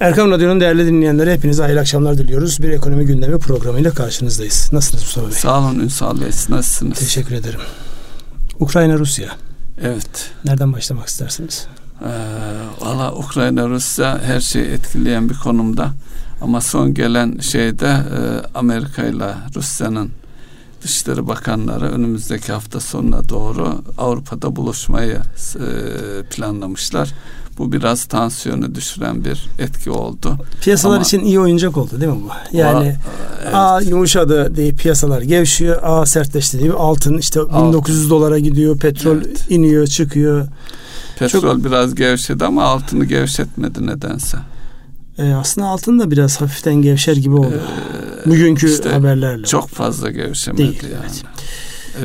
Erkam Radyo'nun değerli dinleyenleri hepinize hayırlı akşamlar diliyoruz. Bir ekonomi gündemi programıyla karşınızdayız. Nasılsınız Mustafa Bey? Sağ olun Ünsal Bey. Nasılsınız? Teşekkür ederim. Ukrayna, Rusya. Evet. Nereden başlamak istersiniz? Ee, Valla Ukrayna, Rusya her şeyi etkileyen bir konumda. Ama son gelen şeyde e, Amerika ile Rusya'nın Dışişleri Bakanları önümüzdeki hafta sonuna doğru Avrupa'da buluşmayı e, planlamışlar. Bu biraz tansiyonu düşüren bir etki oldu. Piyasalar Ama, için iyi oyuncak oldu değil mi bu? Yani evet. A yumuşadı diye piyasalar gevşiyor. A sertleşti diye altın işte altın. 1900 dolara gidiyor. Petrol evet. iniyor, çıkıyor. Petrol Çok, biraz gevşedi ama altını gevşetmedi nedense. E, aslında altın da biraz hafiften gevşer gibi oldu. Ee, Bugünkü işte haberlerle. Çok fazla gevşemedi Değil, yani. Evet.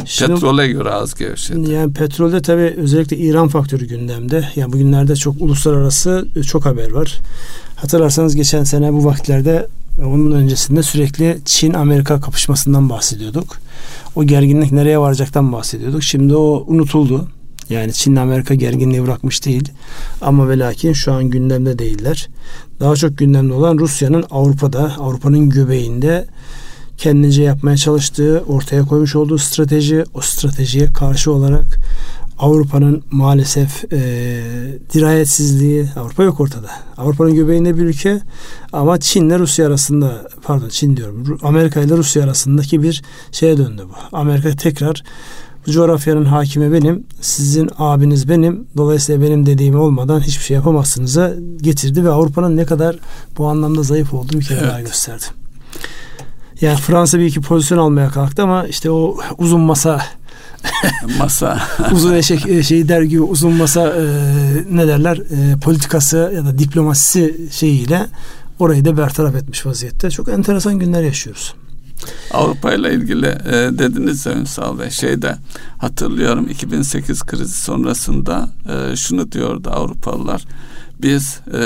Şimdi, Petrole göre az gevşedi. Yani petrolde tabii özellikle İran faktörü gündemde. Yani bugünlerde çok uluslararası e, çok haber var. Hatırlarsanız geçen sene bu vakitlerde onun öncesinde sürekli Çin-Amerika kapışmasından bahsediyorduk. O gerginlik nereye varacaktan bahsediyorduk. Şimdi o unutuldu. Yani Çin Amerika gerginliği bırakmış değil. Ama ve lakin şu an gündemde değiller. Daha çok gündemde olan Rusya'nın Avrupa'da, Avrupa'nın göbeğinde kendince yapmaya çalıştığı, ortaya koymuş olduğu strateji, o stratejiye karşı olarak Avrupa'nın maalesef e, dirayetsizliği, Avrupa yok ortada. Avrupa'nın göbeğinde bir ülke ama Çin ile Rusya arasında, pardon Çin diyorum, Amerika ile Rusya arasındaki bir şeye döndü bu. Amerika tekrar bu coğrafyanın hakimi benim, sizin abiniz benim, dolayısıyla benim dediğim olmadan hiçbir şey yapamazsınız'a getirdi ve Avrupa'nın ne kadar bu anlamda zayıf olduğunu bir kere evet. daha gösterdi. Yani Fransa bir iki pozisyon almaya kalktı ama işte o uzun masa masa uzun eşek e, şeyi der gibi uzun masa e, ne derler e, politikası ya da diplomasisi şeyiyle orayı da bertaraf etmiş vaziyette. Çok enteresan günler yaşıyoruz. Avrupa ile ilgili e, dediniz ya Ünsal Bey şeyde hatırlıyorum 2008 krizi sonrasında e, şunu diyordu Avrupalılar biz e,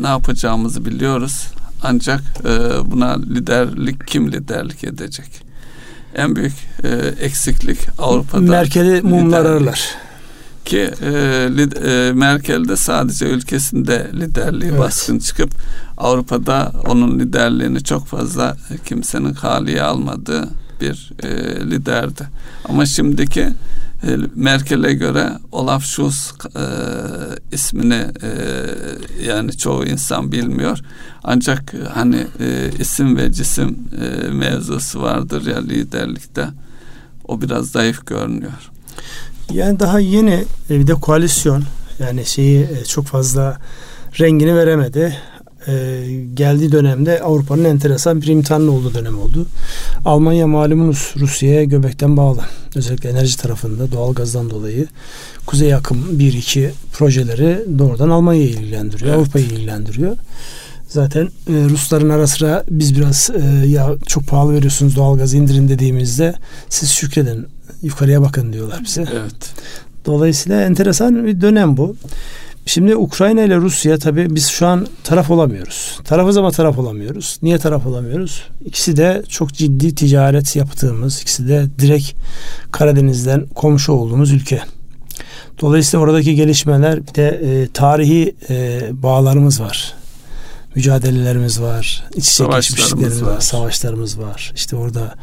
ne yapacağımızı biliyoruz ancak e, buna liderlik kim liderlik edecek? En büyük e, eksiklik Avrupa'da. Merkel'i mumlar ararlar. Ki e, e, Merkel de sadece ülkesinde liderliği evet. baskın çıkıp Avrupa'da onun liderliğini çok fazla kimsenin haliye almadığı bir e, liderdi. Ama şimdiki Merkel'e göre Olaf Scholz e, ismini e, yani çoğu insan bilmiyor. Ancak hani e, isim ve cisim e, mevzusu vardır ya liderlikte. O biraz zayıf görünüyor. Yani daha yeni e, bir de koalisyon yani şeyi e, çok fazla rengini veremedi e, geldiği dönemde Avrupa'nın enteresan bir imtihanlı olduğu dönem oldu. Almanya malumunuz Rusya'ya göbekten bağlı. Özellikle enerji tarafında doğal gazdan dolayı Kuzey Akım 1-2 projeleri doğrudan Almanya'yı ilgilendiriyor. Evet. Avrupa'yı ilgilendiriyor. Zaten e, Rusların ara sıra biz biraz e, ya çok pahalı veriyorsunuz doğal gaz indirin dediğimizde siz şükredin yukarıya bakın diyorlar bize. Evet. Dolayısıyla enteresan bir dönem bu. Şimdi Ukrayna ile Rusya tabii biz şu an taraf olamıyoruz. Tarafız ama taraf olamıyoruz. Niye taraf olamıyoruz? İkisi de çok ciddi ticaret yaptığımız, ikisi de direkt Karadeniz'den komşu olduğumuz ülke. Dolayısıyla oradaki gelişmeler bir de e, tarihi e, bağlarımız var mücadelelerimiz var. İç içe geçmişliklerimiz var. var. Savaşlarımız var. İşte orada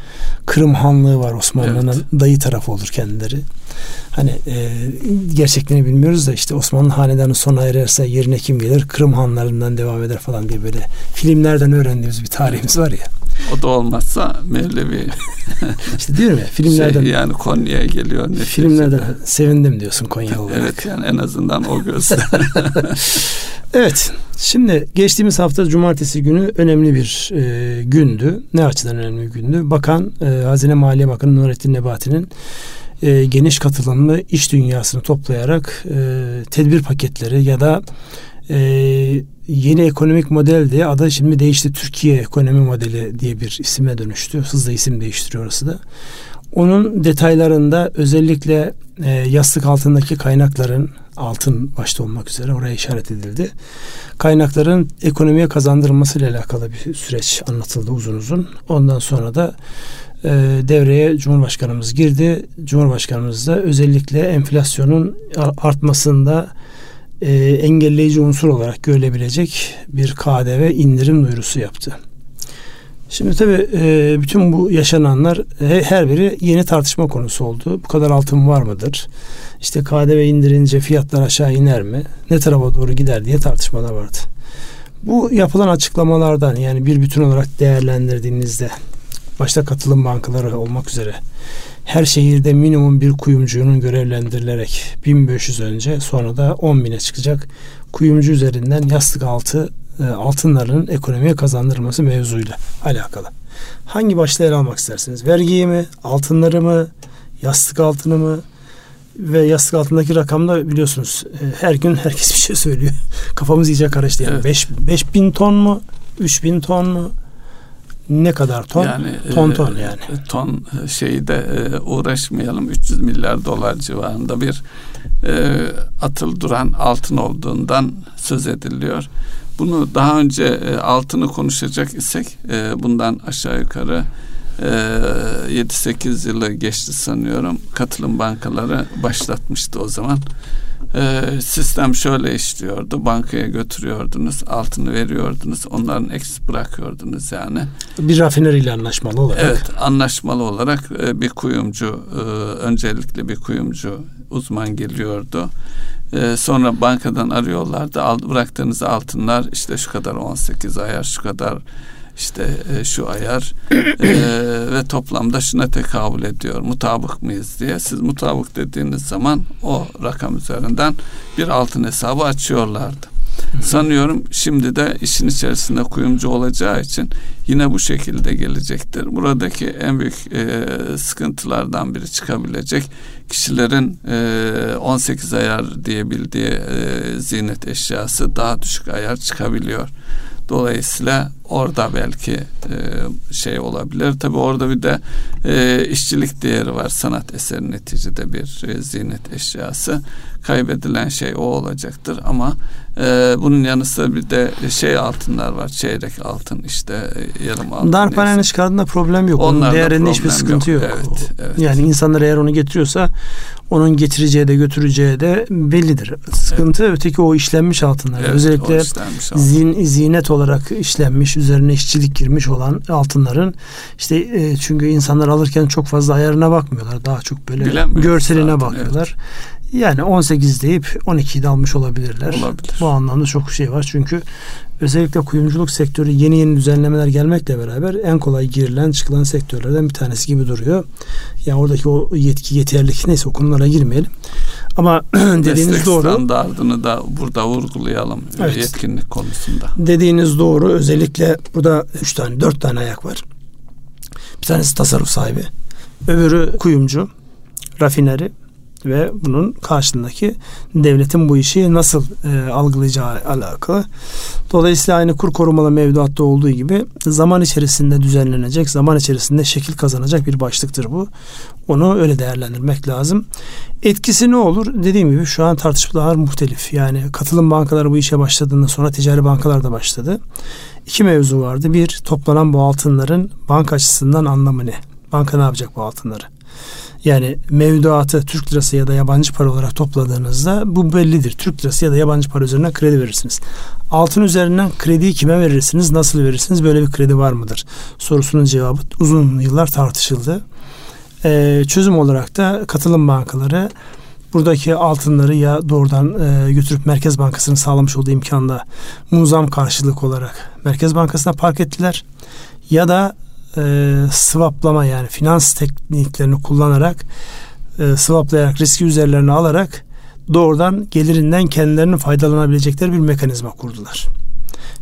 Kırım Hanlığı var. Osmanlı'nın evet. dayı tarafı olur kendileri. Hani e, gerçeklerini bilmiyoruz da işte Osmanlı hanedanı sona ererse yerine kim gelir? Kırım Hanlarından devam eder falan diye böyle filmlerden öğrendiğimiz bir tarihimiz var ya. O da olmazsa Mevlevi işte diyorum ya filmlerden şey, yani Konya'ya geliyor. Filmlerden sevindim diyorsun Konya olarak. Evet yani en azından o gözle. evet şimdi geçtiğimiz hafta cumartesi günü önemli bir e, gündü. Ne açıdan önemli bir gündü? Bakan e, Hazine Maliye Bakanı Nurettin Nebati'nin e, geniş katılımlı iş dünyasını toplayarak e, tedbir paketleri ya da e, yeni ekonomik model diye adı şimdi değişti. Türkiye ekonomi modeli diye bir isime dönüştü. Hızla isim değiştiriyor orası da. Onun detaylarında özellikle e, yastık altındaki kaynakların altın başta olmak üzere oraya işaret edildi. Kaynakların ekonomiye kazandırılması ile alakalı bir süreç anlatıldı uzun uzun. Ondan sonra da e, devreye Cumhurbaşkanımız girdi. Cumhurbaşkanımız da özellikle enflasyonun artmasında e, engelleyici unsur olarak görülebilecek bir KDV indirim duyurusu yaptı. Şimdi tabii e, bütün bu yaşananlar her biri yeni tartışma konusu oldu. Bu kadar altın var mıdır? İşte KDV indirince fiyatlar aşağı iner mi? Ne tarafa doğru gider diye tartışmalar vardı. Bu yapılan açıklamalardan yani bir bütün olarak değerlendirdiğinizde başta katılım bankaları olmak üzere her şehirde minimum bir kuyumcunun görevlendirilerek 1500 önce sonra da 10 bine çıkacak kuyumcu üzerinden yastık altı e, altınlarının ekonomiye kazandırılması mevzuyla alakalı. Hangi başta yer almak istersiniz? Vergiyi mi, altınları mı, yastık altını mı? Ve yastık altındaki rakamda biliyorsunuz e, her gün herkes bir şey söylüyor. Kafamız iyice karıştı. Yani 5 evet. bin ton mu, 3 bin ton mu? Ne kadar ton? Yani, ton e, ton yani. Ton şeyde uğraşmayalım. 300 milyar dolar civarında bir e, atıl duran altın olduğundan söz ediliyor. Bunu daha önce e, altını konuşacak isek e, bundan aşağı yukarı e, 7-8 yılı geçti sanıyorum. Katılım bankaları başlatmıştı o zaman. E, sistem şöyle işliyordu. Bankaya götürüyordunuz, altını veriyordunuz, onların eksik bırakıyordunuz yani. Bir rafineriyle anlaşmalı olarak. Evet, anlaşmalı olarak e, bir kuyumcu, e, öncelikle bir kuyumcu uzman geliyordu. Ee, sonra bankadan arıyorlardı. Al, bıraktığınız altınlar işte şu kadar 18 ayar, şu kadar işte e, şu ayar e, ve toplamda şuna tekabül ediyor. Mutabık mıyız diye. Siz mutabık dediğiniz zaman o rakam üzerinden bir altın hesabı açıyorlardı. Sanıyorum şimdi de işin içerisinde kuyumcu olacağı için yine bu şekilde gelecektir. Buradaki en büyük e, sıkıntılardan biri çıkabilecek kişilerin e, 18 ayar diyebildiği e, ziynet eşyası daha düşük ayar çıkabiliyor. Dolayısıyla orada belki e, şey olabilir. Tabi orada bir de e, işçilik değeri var. Sanat eseri neticede bir e, ziynet eşyası. Kaybedilen şey o olacaktır ama e, bunun yanı sıra bir de şey altınlar var. Çeyrek altın işte e, yarım altın. Darphanenin çıkardığında problem yok. Onlarda Onun değerinde hiçbir sıkıntı yok. yok. Evet, evet. Yani insanlar eğer onu getiriyorsa onun getireceği de götüreceği de bellidir. Sıkıntı evet. öteki o işlenmiş altınlar. Evet, Özellikle işlenmiş zin, zinet olarak işlenmiş, üzerine işçilik girmiş olan altınların işte e, çünkü insanlar alırken çok fazla ayarına bakmıyorlar. Daha çok böyle Bilemiyoruz görseline zaten, bakıyorlar. Evet. Yani 18 deyip 12'yi de almış olabilirler. Olabilir. Bu anlamda çok şey var. Çünkü özellikle kuyumculuk sektörü yeni yeni düzenlemeler gelmekle beraber en kolay girilen çıkılan sektörlerden bir tanesi gibi duruyor. Yani oradaki o yetki yeterlilik neyse o konulara girmeyelim. Ama dediğiniz Meslek doğru. standartını da burada vurgulayalım evet. yetkinlik konusunda. Dediğiniz doğru. Özellikle burada üç tane, dört tane ayak var. Bir tanesi tasarruf sahibi. Öbürü kuyumcu, rafineri, ve bunun karşındaki devletin bu işi nasıl e, algılayacağı alakalı. Dolayısıyla aynı kur korumalı mevduatta olduğu gibi zaman içerisinde düzenlenecek, zaman içerisinde şekil kazanacak bir başlıktır bu. Onu öyle değerlendirmek lazım. Etkisi ne olur? Dediğim gibi şu an tartışmalar muhtelif. Yani katılım bankaları bu işe başladığında sonra ticari bankalar da başladı. İki mevzu vardı. Bir, toplanan bu altınların banka açısından anlamı ne? Banka ne yapacak bu altınları? Yani mevduatı Türk lirası ya da yabancı para olarak topladığınızda bu bellidir. Türk lirası ya da yabancı para üzerinden kredi verirsiniz. Altın üzerinden krediyi kime verirsiniz? Nasıl verirsiniz? Böyle bir kredi var mıdır? Sorusunun cevabı uzun yıllar tartışıldı. Ee, çözüm olarak da katılım bankaları buradaki altınları ya doğrudan e, götürüp Merkez Bankası'nın sağlamış olduğu imkanla muzam karşılık olarak Merkez Bankası'na park ettiler ya da e, swaplama yani finans tekniklerini kullanarak e, swaplayarak riski üzerlerine alarak doğrudan gelirinden kendilerinin faydalanabilecekleri bir mekanizma kurdular.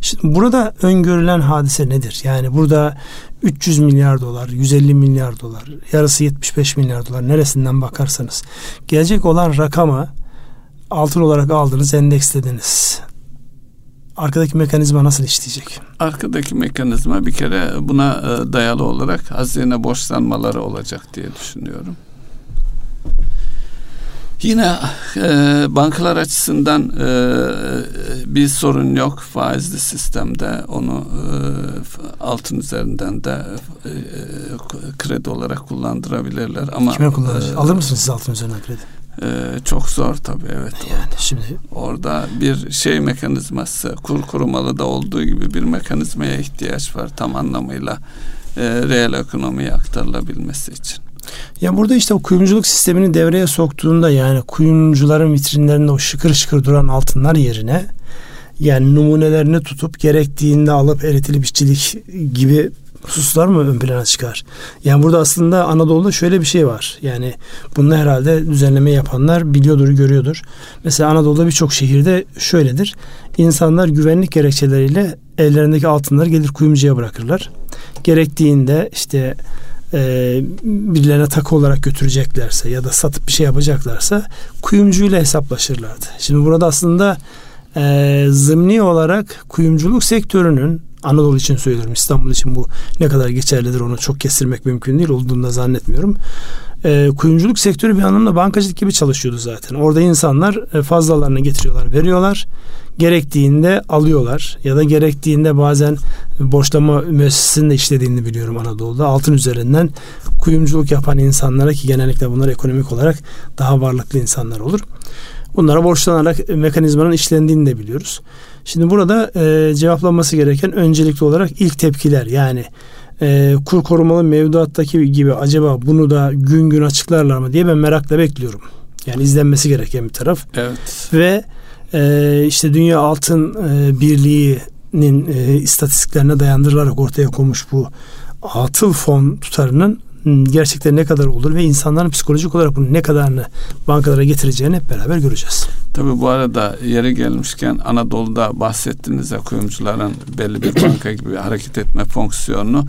Şimdi burada öngörülen hadise nedir? Yani burada 300 milyar dolar, 150 milyar dolar, yarısı 75 milyar dolar neresinden bakarsanız gelecek olan rakamı altın olarak aldınız, endekslediniz arkadaki mekanizma nasıl işleyecek? Arkadaki mekanizma bir kere buna e, dayalı olarak hazine borçlanmaları olacak diye düşünüyorum. Yine e, bankalar açısından e, bir sorun yok faizli sistemde onu e, altın üzerinden de e, e kredi olarak kullandırabilirler ama kime kullanır? E, Alır mısınız siz altın üzerinden kredi? Ee, çok zor tabii evet. Yani orada. şimdi orada bir şey mekanizması kur kurumalı da olduğu gibi bir mekanizmaya ihtiyaç var tam anlamıyla e, reel ekonomiye aktarılabilmesi için. Ya burada işte o kuyumculuk sistemini devreye soktuğunda yani kuyumcuların vitrinlerinde o şıkır şıkır duran altınlar yerine yani numunelerini tutup gerektiğinde alıp eritilip işçilik gibi hususlar mı ön plana çıkar? Yani burada aslında Anadolu'da şöyle bir şey var. Yani bunu herhalde düzenleme yapanlar biliyordur, görüyordur. Mesela Anadolu'da birçok şehirde şöyledir. İnsanlar güvenlik gerekçeleriyle ellerindeki altınları gelir kuyumcuya bırakırlar. Gerektiğinde işte e, birilerine takı olarak götüreceklerse ya da satıp bir şey yapacaklarsa kuyumcuyla hesaplaşırlardı. Şimdi burada aslında e, zımni olarak kuyumculuk sektörünün Anadolu için söylüyorum İstanbul için bu ne kadar geçerlidir onu çok kestirmek mümkün değil olduğunu da zannetmiyorum. E, kuyumculuk sektörü bir anlamda bankacılık gibi çalışıyordu zaten. Orada insanlar e, fazlalarını getiriyorlar, veriyorlar. Gerektiğinde alıyorlar ya da gerektiğinde bazen borçlama müessesesinde işlediğini biliyorum Anadolu'da. Altın üzerinden kuyumculuk yapan insanlara ki genellikle bunlar ekonomik olarak daha varlıklı insanlar olur. Bunlara borçlanarak mekanizmanın işlendiğini de biliyoruz. Şimdi burada e, cevaplanması gereken öncelikli olarak ilk tepkiler yani e, kur korumalı mevduattaki gibi acaba bunu da gün gün açıklarlar mı diye ben merakla bekliyorum. Yani izlenmesi gereken bir taraf. Evet. Ve e, işte Dünya Altın e, Birliği'nin e, istatistiklerine dayandırılarak ortaya konmuş bu atıl fon tutarının gerçekten ne kadar olur ve insanların psikolojik olarak bunu ne kadarını bankalara getireceğini hep beraber göreceğiz. Tabii bu arada yeri gelmişken Anadolu'da bahsettiğiniz kuyumcuların belli bir banka gibi hareket etme fonksiyonunu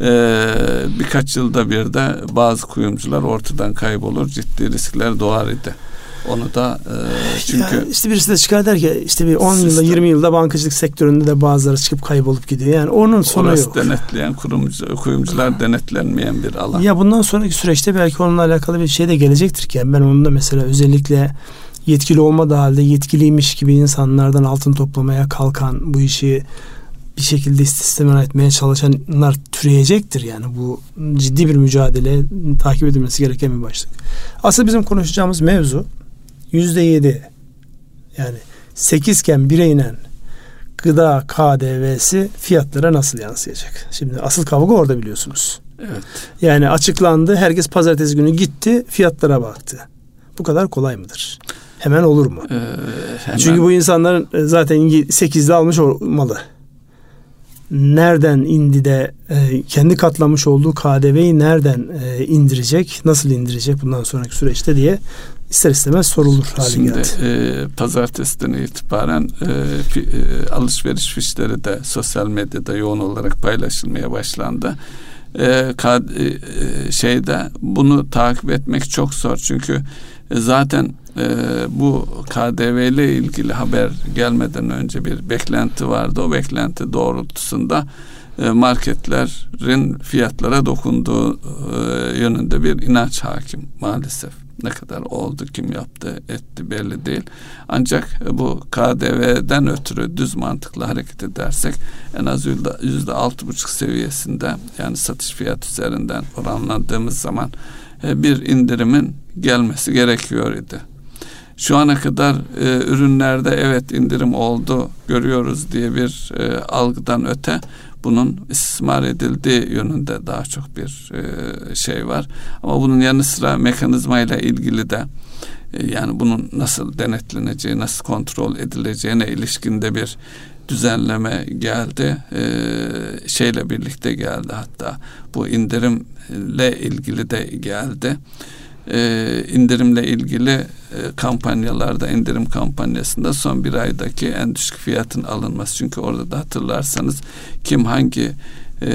e, birkaç yılda bir de bazı kuyumcular ortadan kaybolur ciddi riskler doğar idi. Onu da e, çünkü ya işte birisi de çıkar der ki işte bir 10 yılda 20 yılda bankacılık sektöründe de bazıları çıkıp kaybolup gidiyor. Yani onun sonu orası yok. denetleyen kurumcu, kuyumcular denetlenmeyen bir alan. Ya bundan sonraki süreçte belki onunla alakalı bir şey de gelecektir ki. Yani ben onun da mesela özellikle yetkili olmadığı halde yetkiliymiş gibi insanlardan altın toplamaya kalkan bu işi bir şekilde istismar etmeye çalışanlar türeyecektir yani bu ciddi bir mücadele takip edilmesi gereken bir başlık. Asıl bizim konuşacağımız mevzu yüzde yedi yani sekizken bire inen gıda KDV'si fiyatlara nasıl yansıyacak? Şimdi asıl kavga orada biliyorsunuz. Evet. Yani açıklandı. Herkes pazartesi günü gitti. Fiyatlara baktı. Bu kadar kolay mıdır? Hemen olur mu? Ee, hemen. Çünkü bu insanların e, zaten 8'de almış olmalı. Nereden indi de e, kendi katlamış olduğu KDV'yi nereden e, indirecek? Nasıl indirecek bundan sonraki süreçte diye ister istemez sorulur hale Şimdi, geldi. E, pazartesiden itibaren e, fi, e, alışveriş fişleri de sosyal medyada yoğun olarak paylaşılmaya başlandı. E, kad, e, şeyde bunu takip etmek çok zor çünkü e, zaten e, bu KDV ile ilgili haber gelmeden önce bir beklenti vardı. O beklenti doğrultusunda e, marketlerin fiyatlara dokunduğu e, yönünde bir inanç hakim maalesef ne kadar oldu, kim yaptı, etti belli değil. Ancak bu KDV'den ötürü düz mantıklı hareket edersek en az yüzde altı buçuk seviyesinde yani satış fiyat üzerinden oranladığımız zaman e, bir indirimin gelmesi gerekiyor idi. Şu ana kadar e, ürünlerde evet indirim oldu görüyoruz diye bir e, algıdan öte bunun istismar edildiği yönünde daha çok bir e, şey var. Ama bunun yanı sıra mekanizmayla ilgili de e, yani bunun nasıl denetleneceği, nasıl kontrol edileceğine ilişkinde bir düzenleme geldi. E, şeyle birlikte geldi hatta bu indirimle ilgili de geldi e, indirimle ilgili e, kampanyalarda indirim kampanyasında son bir aydaki en düşük fiyatın alınması. Çünkü orada da hatırlarsanız kim hangi e,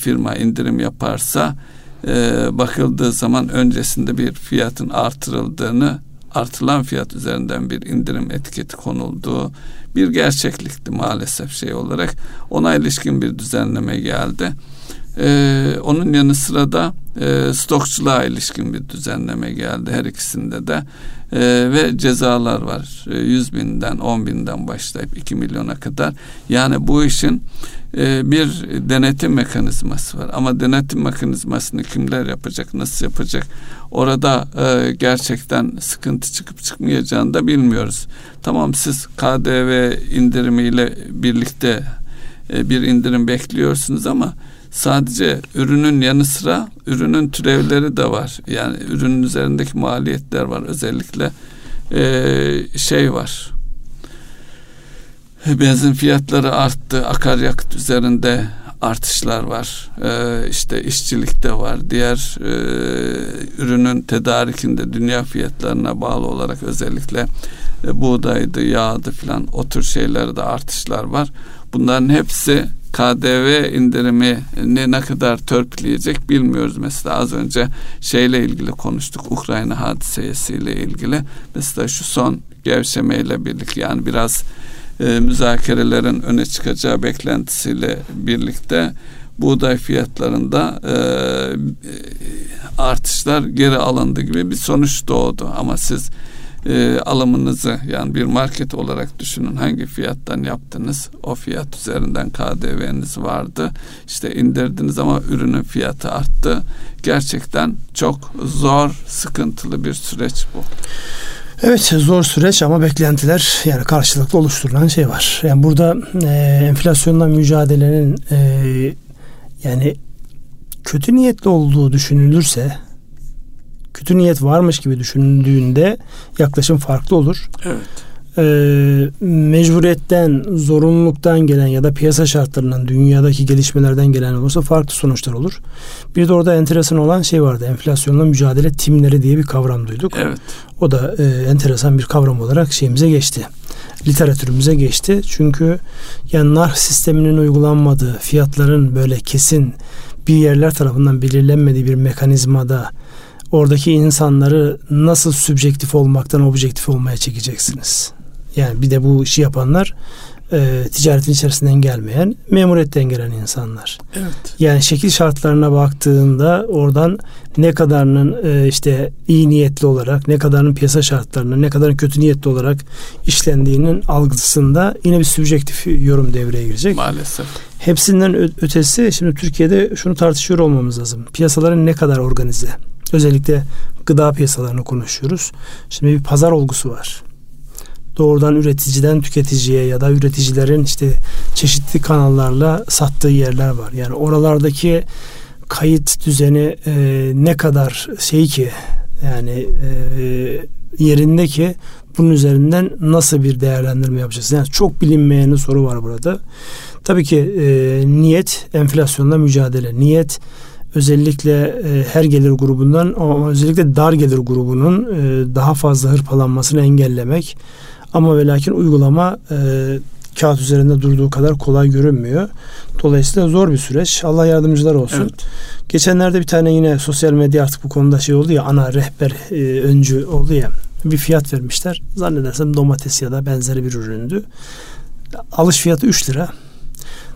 firma indirim yaparsa e, bakıldığı zaman öncesinde bir fiyatın artırıldığını artılan fiyat üzerinden bir indirim etiketi konulduğu bir gerçeklikti maalesef şey olarak. Ona ilişkin bir düzenleme geldi Ee, onun yanı sıra da e, stokçuluğa ilişkin bir düzenleme geldi her ikisinde de. E, ve cezalar var. E, 100 binden 10 binden başlayıp 2 milyona kadar. Yani bu işin e, bir denetim mekanizması var. Ama denetim mekanizmasını kimler yapacak nasıl yapacak? Orada e, gerçekten sıkıntı çıkıp çıkmayacağını da bilmiyoruz. Tamam siz KDV indirimiyle birlikte e, bir indirim bekliyorsunuz ama sadece ürünün yanı sıra ürünün türevleri de var. Yani ürünün üzerindeki maliyetler var. Özellikle e, şey var. Benzin fiyatları arttı. Akaryakıt üzerinde artışlar var. Ee, işte işçilikte var. Diğer e, ürünün tedarikinde dünya fiyatlarına bağlı olarak özellikle e, buğdaydı, yağdı filan o tür şeylerde artışlar var. Bunların hepsi KDV indirimi ne kadar törpüleyecek bilmiyoruz. Mesela az önce şeyle ilgili konuştuk. Ukrayna hadisesiyle ilgili. Mesela şu son gevşemeyle birlikte yani biraz e, müzakerelerin öne çıkacağı beklentisiyle birlikte buğday fiyatlarında e, artışlar geri alındı gibi bir sonuç doğdu. Ama siz e, alımınızı yani bir market olarak düşünün hangi fiyattan yaptınız o fiyat üzerinden KDV'niz vardı işte indirdiniz ama ürünün fiyatı arttı gerçekten çok zor sıkıntılı bir süreç bu. Evet zor süreç ama beklentiler yani karşılıklı oluşturulan şey var. Yani burada e, enflasyonla mücadelenin e, yani kötü niyetli olduğu düşünülürse kötü niyet varmış gibi düşündüğünde yaklaşım farklı olur. Evet. Ee, mecburiyetten, zorunluluktan gelen ya da piyasa şartlarından, dünyadaki gelişmelerden gelen olursa farklı sonuçlar olur. Bir de orada enteresan olan şey vardı. Enflasyonla mücadele timleri diye bir kavram duyduk. Evet. O da e, enteresan bir kavram olarak şeyimize geçti. Literatürümüze geçti. Çünkü yani nar sisteminin uygulanmadığı, fiyatların böyle kesin bir yerler tarafından belirlenmediği bir mekanizmada oradaki insanları nasıl sübjektif olmaktan objektif olmaya çekeceksiniz? Yani bir de bu işi yapanlar e, ticaretin içerisinden gelmeyen, memuriyetten gelen insanlar. Evet. Yani şekil şartlarına baktığında oradan ne kadarının e, işte iyi niyetli olarak, ne kadarının piyasa şartlarının, ne kadarın kötü niyetli olarak işlendiğinin algısında yine bir sübjektif yorum devreye girecek. Maalesef. Hepsinden ötesi şimdi Türkiye'de şunu tartışıyor olmamız lazım. Piyasaların ne kadar organize? Özellikle gıda piyasalarını konuşuyoruz. Şimdi bir pazar olgusu var. Doğrudan üreticiden tüketiciye ya da üreticilerin işte çeşitli kanallarla sattığı yerler var. Yani oralardaki kayıt düzeni e, ne kadar şey ki yani e, yerinde ki bunun üzerinden nasıl bir değerlendirme yapacağız? Yani çok bilinmeyen soru var burada. Tabii ki e, niyet enflasyonla mücadele. Niyet özellikle e, her gelir grubundan ama özellikle dar gelir grubunun e, daha fazla hırpalanmasını engellemek. Ama ve lakin uygulama e, kağıt üzerinde durduğu kadar kolay görünmüyor. Dolayısıyla zor bir süreç. Allah yardımcılar olsun. Evet. Geçenlerde bir tane yine sosyal medya artık bu konuda şey oldu ya ana rehber e, öncü oldu ya bir fiyat vermişler. Zannedersem domates ya da benzeri bir üründü. Alış fiyatı 3 lira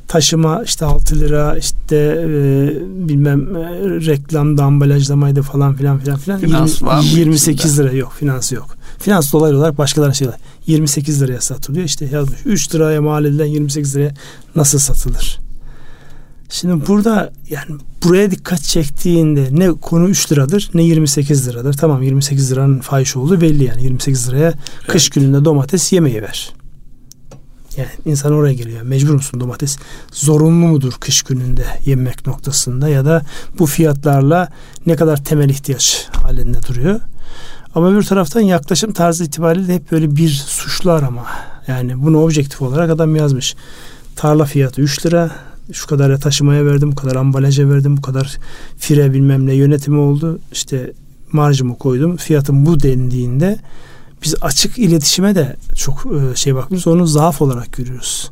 taşıma işte 6 lira işte e, bilmem e, reklamda ambalajlamaydı falan filan filan filan. Finans 20, var mı 28 içinde? lira yok finans yok. Finans dolaylı olarak başkalarına şeyler. 28 liraya satılıyor işte yazmış. 3 liraya mal edilen 28 liraya nasıl satılır? Şimdi burada yani buraya dikkat çektiğinde ne konu 3 liradır ne 28 liradır. Tamam 28 liranın fahiş olduğu belli yani 28 liraya evet. kış gününde domates yemeği ver. Yani insan oraya geliyor. Mecbur musun domates? Zorunlu mudur kış gününde yemek noktasında ya da bu fiyatlarla ne kadar temel ihtiyaç halinde duruyor. Ama bir taraftan yaklaşım tarzı itibariyle hep böyle bir suçlu arama. Yani bunu objektif olarak adam yazmış. Tarla fiyatı 3 lira. Şu kadar taşımaya verdim, bu kadar ambalaja verdim, bu kadar fire bilmem ne yönetimi oldu. İşte marjımı koydum. Fiyatım bu dendiğinde biz açık iletişime de çok e, şey bakmıyoruz. Onu zaaf olarak görüyoruz.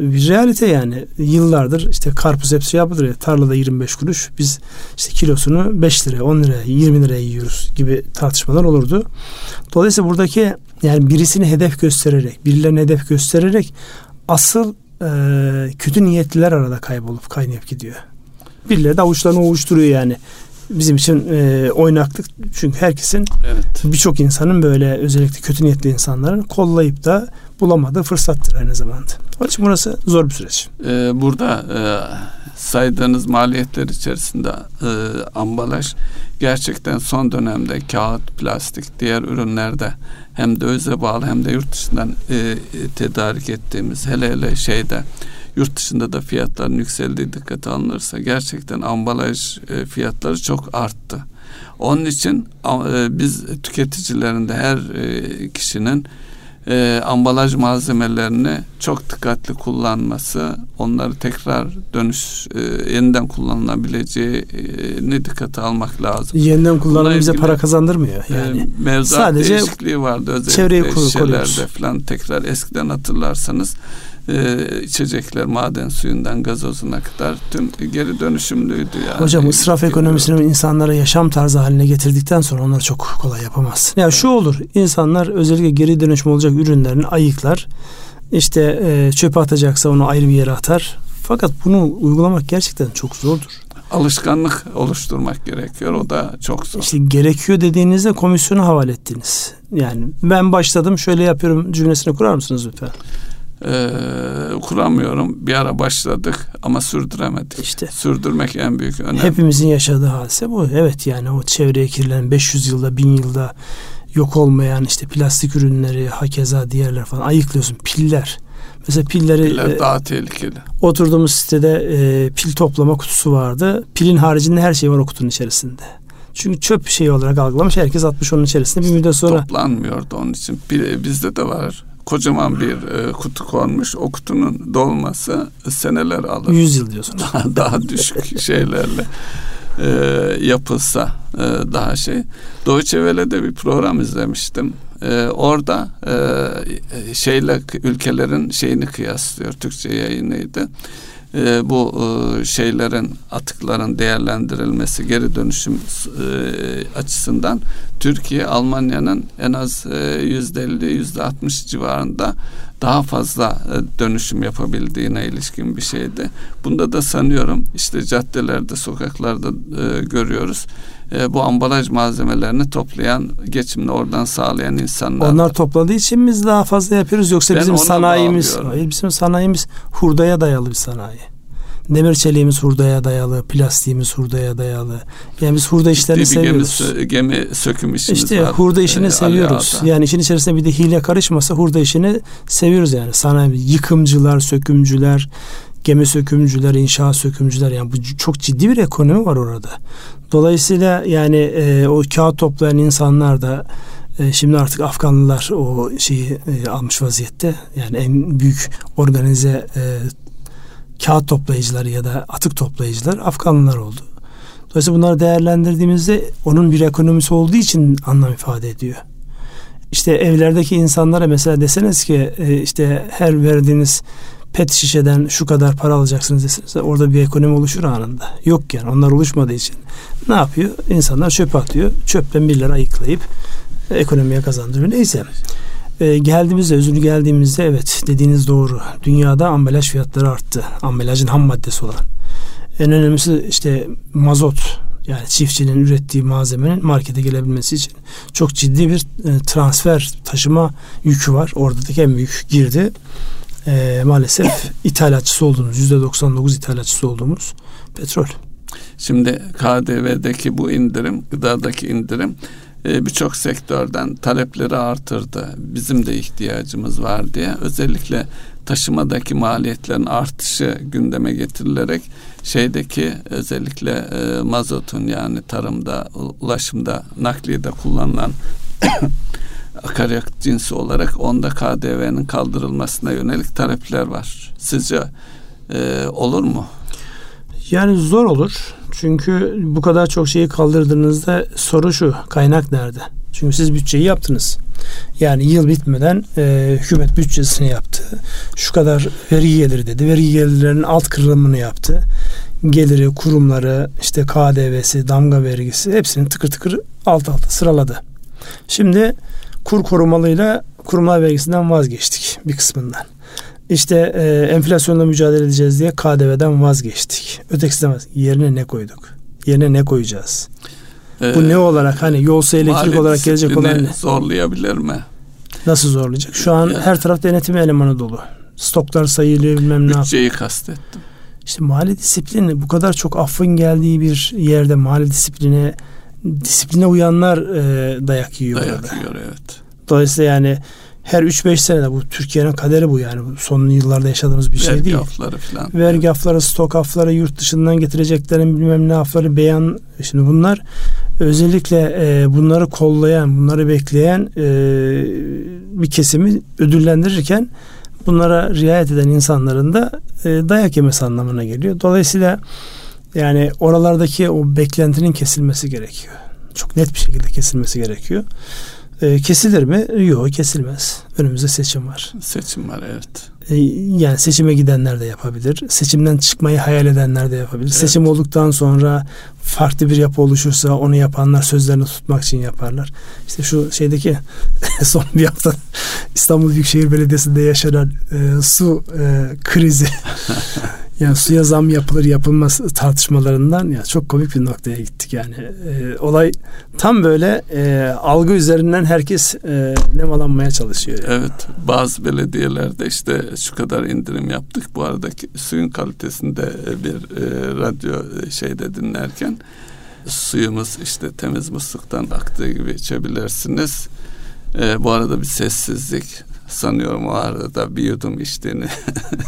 Bir realite yani. Yıllardır işte karpuz hepsi şey yapılır ya tarlada 25 kuruş. Biz işte kilosunu 5 liraya, 10 liraya, 20 liraya yiyoruz gibi tartışmalar olurdu. Dolayısıyla buradaki yani birisini hedef göstererek, birilerine hedef göstererek asıl e, kötü niyetliler arada kaybolup kaynayıp gidiyor. Birileri de avuçlarını ovuşturuyor yani. Bizim için e, oynaklık çünkü herkesin Evet. birçok insanın böyle özellikle kötü niyetli insanların kollayıp da bulamadığı fırsattır aynı zamanda. Onun için burası zor bir süreç. Ee, burada e, saydığınız maliyetler içerisinde e, ambalaj gerçekten son dönemde kağıt, plastik, diğer ürünlerde hem dövize bağlı hem de yurt dışından e, tedarik ettiğimiz hele hele şeyde yurt dışında da fiyatların yükseldiği dikkate alınırsa gerçekten ambalaj e, fiyatları çok arttı. Onun için e, biz tüketicilerin de her e, kişinin e, ambalaj malzemelerini çok dikkatli kullanması, onları tekrar dönüş e, yeniden kullanılabileceğini dikkate almak lazım. Yeniden kullanım bize para kazandırmıyor E, yani. mevzuat sadece değişikliği vardı özellikle çevreyi şişelerde falan tekrar eskiden hatırlarsanız e, içecekler maden suyundan gazozuna kadar tüm geri dönüşümlüydü yani. Hocam ısraf ekonomisini insanlara yaşam tarzı haline getirdikten sonra onları çok kolay yapamaz. Ya şu olur insanlar özellikle geri dönüşüm olacak ürünlerini ayıklar. İşte e, çöpe atacaksa onu ayrı bir yere atar. Fakat bunu uygulamak gerçekten çok zordur. alışkanlık oluşturmak gerekiyor. O da çok zor. İşte gerekiyor dediğinizde komisyonu havale ettiniz. Yani ben başladım şöyle yapıyorum cümlesini kurar mısınız lütfen? Ee, kuramıyorum. Bir ara başladık ama sürdüremedik. İşte. Sürdürmek en büyük önem. Hepimizin yaşadığı hadise bu. Evet yani o çevreye kirlenen 500 yılda 1000 yılda yok olmayan işte plastik ürünleri hakeza diğerler falan ayıklıyorsun. Piller. Mesela pilleri Piller e, daha tehlikeli. oturduğumuz sitede e, pil toplama kutusu vardı. Pilin haricinde her şey var o kutunun içerisinde. Çünkü çöp şeyi olarak algılamış. Herkes atmış onun içerisinde. Bir müddet sonra Toplanmıyordu onun için. Bir, bizde de var. Kocaman bir e, kutu konmuş. O kutunun dolması seneler alır. 100 yıl diyorsunuz. daha, daha düşük şeylerle e, yapılsa e, daha şey. Deutsche Welle'de bir program izlemiştim. E, orada e, şeyle ülkelerin şeyini kıyaslıyor. Türkçe yayınıydı. E, bu e, şeylerin atıkların değerlendirilmesi geri dönüşüm e, açısından Türkiye Almanya'nın en az yüzde elli yüzde altmış civarında daha fazla e, dönüşüm yapabildiğine ilişkin bir şeydi. Bunda da sanıyorum işte caddelerde, sokaklarda e, görüyoruz. E, bu ambalaj malzemelerini toplayan, geçimini oradan sağlayan insanlar. Onlar var. topladığı için biz daha fazla yapıyoruz yoksa Ben bizim sanayimiz hayır bizim sanayimiz hurdaya dayalı bir sanayi. Demir çeliğimiz hurdaya dayalı, plastiğimiz hurdaya dayalı. Yani biz hurda işlerini Ciddi gemi, seviyoruz. sö- gemi söküm işimiz İşte var. hurda işini e, seviyoruz. Yani işin içerisinde bir de hile karışmasa hurda işini seviyoruz yani. Sanayi yıkımcılar, sökümcüler, gemi sökümcüler, inşaat sökümcüler yani bu çok ciddi bir ekonomi var orada. Dolayısıyla yani e, o kağıt toplayan insanlar da e, şimdi artık Afganlılar o şeyi e, almış vaziyette. Yani en büyük organize e, kağıt toplayıcıları ya da atık toplayıcılar Afganlılar oldu. Dolayısıyla bunları değerlendirdiğimizde onun bir ekonomisi olduğu için anlam ifade ediyor. İşte evlerdeki insanlara mesela deseniz ki e, işte her verdiğiniz pet şişeden şu kadar para alacaksınız deseniz orada bir ekonomi oluşur anında. Yok yani onlar oluşmadığı için ne yapıyor? İnsanlar çöp atıyor. Çöpten birileri ayıklayıp ekonomiye kazandırıyor. Neyse. E, geldiğimizde, özünü geldiğimizde evet dediğiniz doğru. Dünyada ambalaj fiyatları arttı. Ambalajın ham maddesi olan. En önemlisi işte mazot yani çiftçinin ürettiği malzemenin markete gelebilmesi için çok ciddi bir e, transfer taşıma yükü var. Oradaki en büyük girdi. E, maalesef ithalatçısı olduğumuz %99 ithalatçısı olduğumuz petrol. Şimdi KDV'deki bu indirim, gıdadaki indirim e, birçok sektörden talepleri artırdı. Bizim de ihtiyacımız var diye. Özellikle taşımadaki maliyetlerin artışı gündeme getirilerek şeydeki özellikle e, mazotun yani tarımda, ulaşımda, nakliyede kullanılan akaryakıt cinsi olarak onda KDV'nin kaldırılmasına yönelik talepler var. Sizce e, olur mu? Yani zor olur. Çünkü bu kadar çok şeyi kaldırdığınızda soru şu. Kaynak nerede? Çünkü siz bütçeyi yaptınız. Yani yıl bitmeden e, hükümet bütçesini yaptı. Şu kadar vergi geliri dedi. Vergi gelirlerinin alt kırılımını yaptı. Geliri, kurumları, işte KDV'si, damga vergisi hepsini tıkır tıkır alt alta sıraladı. Şimdi kur korumalıyla kurumlar vergisinden vazgeçtik bir kısmından. İşte e, enflasyonla mücadele edeceğiz diye KDV'den vazgeçtik. Ötekisi demez. Yerine ne koyduk? Yerine ne koyacağız? Ee, Bu ne olarak hani yolsa elektrik olarak gelecek olan ne? Zorlayabilir mi? Nasıl zorlayacak? Şu an yani. her taraf denetim elemanı dolu. Stoklar sayılıyor bilmem ne. Bütçeyi kastettim. İşte mali disiplini bu kadar çok affın geldiği bir yerde mali disipline disipline uyanlar e, dayak yiyor. Dayak orada. yiyor evet. Dolayısıyla yani her 3-5 senede bu Türkiye'nin kaderi bu yani. Son yıllarda yaşadığımız bir şey Vergi değil. Afları falan. Vergi afları, stok afları, yurt dışından getireceklerin bilmem ne afları, beyan. Şimdi bunlar özellikle e, bunları kollayan, bunları bekleyen e, bir kesimi ödüllendirirken bunlara riayet eden insanların da e, dayak yemesi anlamına geliyor. Dolayısıyla yani oralardaki o beklentinin kesilmesi gerekiyor. Çok net bir şekilde kesilmesi gerekiyor. E, kesilir mi? Yok kesilmez. Önümüzde seçim var. Seçim var evet. E, yani seçime gidenler de yapabilir. Seçimden çıkmayı hayal edenler de yapabilir. Evet. Seçim olduktan sonra farklı bir yapı oluşursa onu yapanlar sözlerini tutmak için yaparlar. İşte şu şeydeki son bir hafta İstanbul Büyükşehir Belediyesi'nde yaşanan e, su e, krizi Yani suya zam yapılır yapılmaz tartışmalarından ya çok komik bir noktaya gittik yani. E, olay tam böyle e, algı üzerinden herkes e, nemalanmaya çalışıyor. Yani. Evet bazı belediyelerde işte şu kadar indirim yaptık. Bu aradaki suyun kalitesinde bir e, radyo e, şeyde dinlerken suyumuz işte temiz musluktan aktığı gibi içebilirsiniz. E, bu arada bir sessizlik sanıyorum o arada bir yudum içtiğini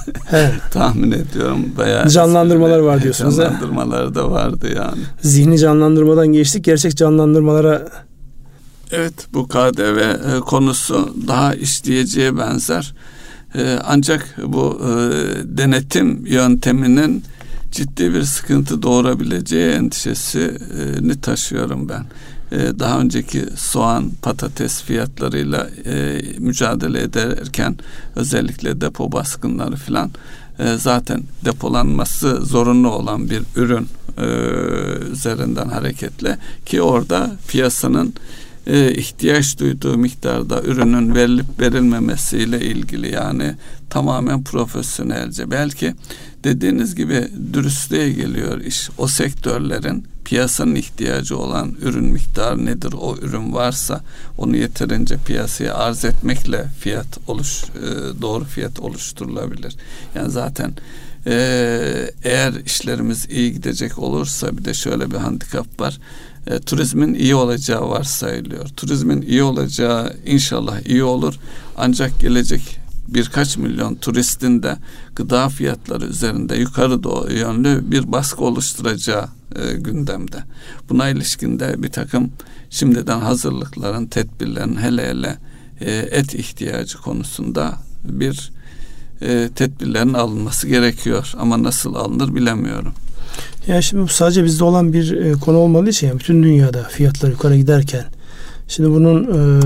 tahmin ediyorum. Bayağı Canlandırmalar var diyorsunuz. Canlandırmalar da vardı yani. Zihni canlandırmadan geçtik. Gerçek canlandırmalara Evet bu KDV e, konusu daha işleyeceğe benzer. E, ancak bu e, denetim yönteminin ciddi bir sıkıntı doğurabileceği endişesini taşıyorum ben. Ee, daha önceki soğan, patates fiyatlarıyla e, mücadele ederken özellikle depo baskınları filan e, zaten depolanması zorunlu olan bir ürün e, üzerinden hareketle ki orada piyasanın e, ihtiyaç duyduğu miktarda ürünün verilip verilmemesiyle ilgili yani tamamen profesyonelce belki dediğiniz gibi dürüstlüğe geliyor iş. O sektörlerin piyasanın ihtiyacı olan ürün miktarı nedir? O ürün varsa onu yeterince piyasaya arz etmekle fiyat oluş e, doğru fiyat oluşturulabilir. Yani zaten e, eğer işlerimiz iyi gidecek olursa bir de şöyle bir handikap var. E, turizmin iyi olacağı varsayılıyor. Turizmin iyi olacağı inşallah iyi olur. Ancak gelecek birkaç milyon turistin de gıda fiyatları üzerinde yukarı doğru yönlü bir baskı oluşturacağı e, gündemde. Buna ilişkin de bir takım şimdiden hazırlıkların, tedbirlerin hele hele e, et ihtiyacı konusunda bir e, tedbirlerin alınması gerekiyor. Ama nasıl alınır bilemiyorum. Ya şimdi bu sadece bizde olan bir e, konu olmadığı için yani bütün dünyada fiyatlar yukarı giderken şimdi bunun e,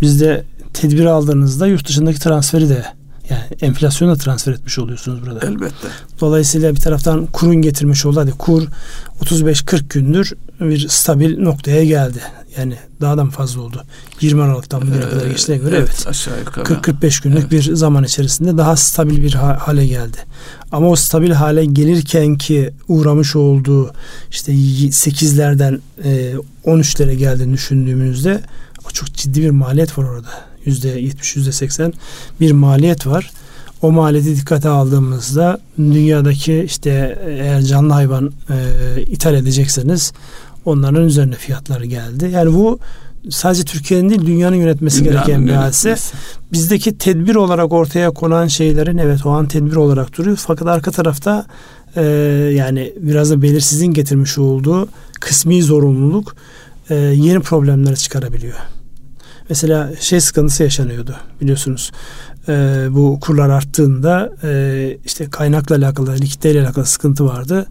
bizde tedbir aldığınızda yurt dışındaki transferi de yani enflasyona transfer etmiş oluyorsunuz burada. Elbette. Dolayısıyla bir taraftan kurun getirmiş oldu. Hadi kur 35-40 gündür bir stabil noktaya geldi. Yani daha da mı fazla oldu? 20 Aralık'tan bugüne ee, kadar geçtiğine göre evet. evet. Aşağı yukarı. 40-45 günlük evet. bir zaman içerisinde daha stabil bir hale geldi. Ama o stabil hale gelirken ki uğramış olduğu işte 8'lerden 13'lere geldiğini düşündüğümüzde o çok ciddi bir maliyet var orada yüzde yetmiş, yüzde seksen bir maliyet var. O maliyeti dikkate aldığımızda dünyadaki işte eğer canlı hayvan e, ithal edecekseniz onların üzerine fiyatları geldi. Yani bu sadece Türkiye'nin değil dünyanın yönetmesi dünyanın gereken bir hadise. Bizdeki tedbir olarak ortaya konan şeylerin evet o an tedbir olarak duruyor. Fakat arka tarafta e, yani biraz da belirsizliğin getirmiş olduğu kısmi zorunluluk e, yeni problemler çıkarabiliyor. Mesela şey sıkıntısı yaşanıyordu biliyorsunuz. E, bu kurlar arttığında e, işte kaynakla alakalı, likitlerle alakalı sıkıntı vardı.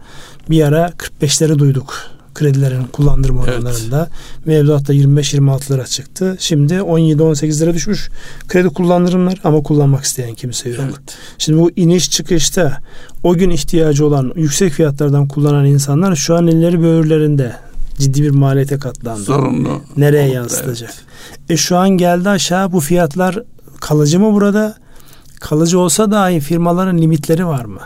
Bir ara 45'leri duyduk kredilerin kullandırma oranlarında. Evet. Mevduatta 25 lira çıktı. Şimdi 17-18 lira düşmüş kredi kullandırımlar ama kullanmak isteyen kimse yok. Evet. Şimdi bu iniş çıkışta o gün ihtiyacı olan yüksek fiyatlardan kullanan insanlar şu an elleri böğürlerinde ciddi bir maliyete katlandı. Zorunlu. Nereye yansıtacak? Evet. E şu an geldi aşağı bu fiyatlar kalıcı mı burada? kalıcı olsa dahi firmaların limitleri var mı?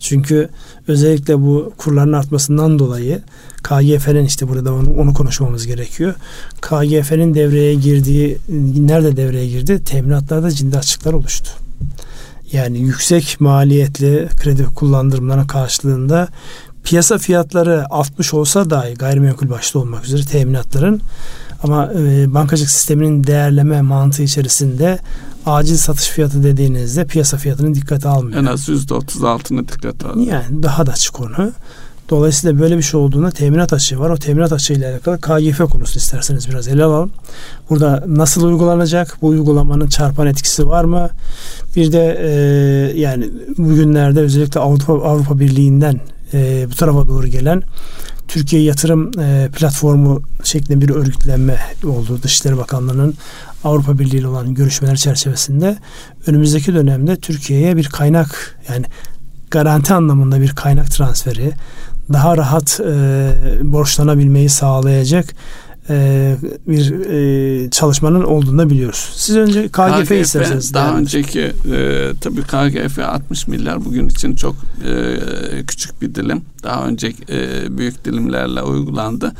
Çünkü özellikle bu kurların artmasından dolayı KGF'nin işte burada onu, onu konuşmamız gerekiyor. KGF'nin devreye girdiği, nerede devreye girdi? Teminatlarda ciddi açıklar oluştu. Yani yüksek maliyetli kredi kullandırımlarının karşılığında piyasa fiyatları 60 olsa dahi gayrimenkul başta olmak üzere teminatların ama e, bankacılık sisteminin değerleme mantığı içerisinde acil satış fiyatı dediğinizde piyasa fiyatını dikkate almıyor. En az yüzde otuz altını dikkate alıyor. Yani daha da açık konu. Dolayısıyla böyle bir şey olduğunda teminat açığı var. O teminat açığı ile alakalı KGF konusunu isterseniz biraz ele alalım. Burada nasıl uygulanacak? Bu uygulamanın çarpan etkisi var mı? Bir de e, yani bugünlerde özellikle Avrupa Avrupa Birliği'nden e, bu tarafa doğru gelen Türkiye Yatırım e, Platformu şeklinde bir örgütlenme oldu. Dışişleri Bakanlığı'nın Avrupa Birliği ile olan görüşmeler çerçevesinde önümüzdeki dönemde Türkiye'ye bir kaynak yani garanti anlamında bir kaynak transferi daha rahat e, borçlanabilmeyi sağlayacak e, bir e, çalışmanın olduğunu da biliyoruz. Siz önce KGF, KGF isterseniz. Daha önceki e, tabii KGF 60 milyar bugün için çok e, küçük bir dilim. Daha önce e, büyük dilimlerle uygulandı.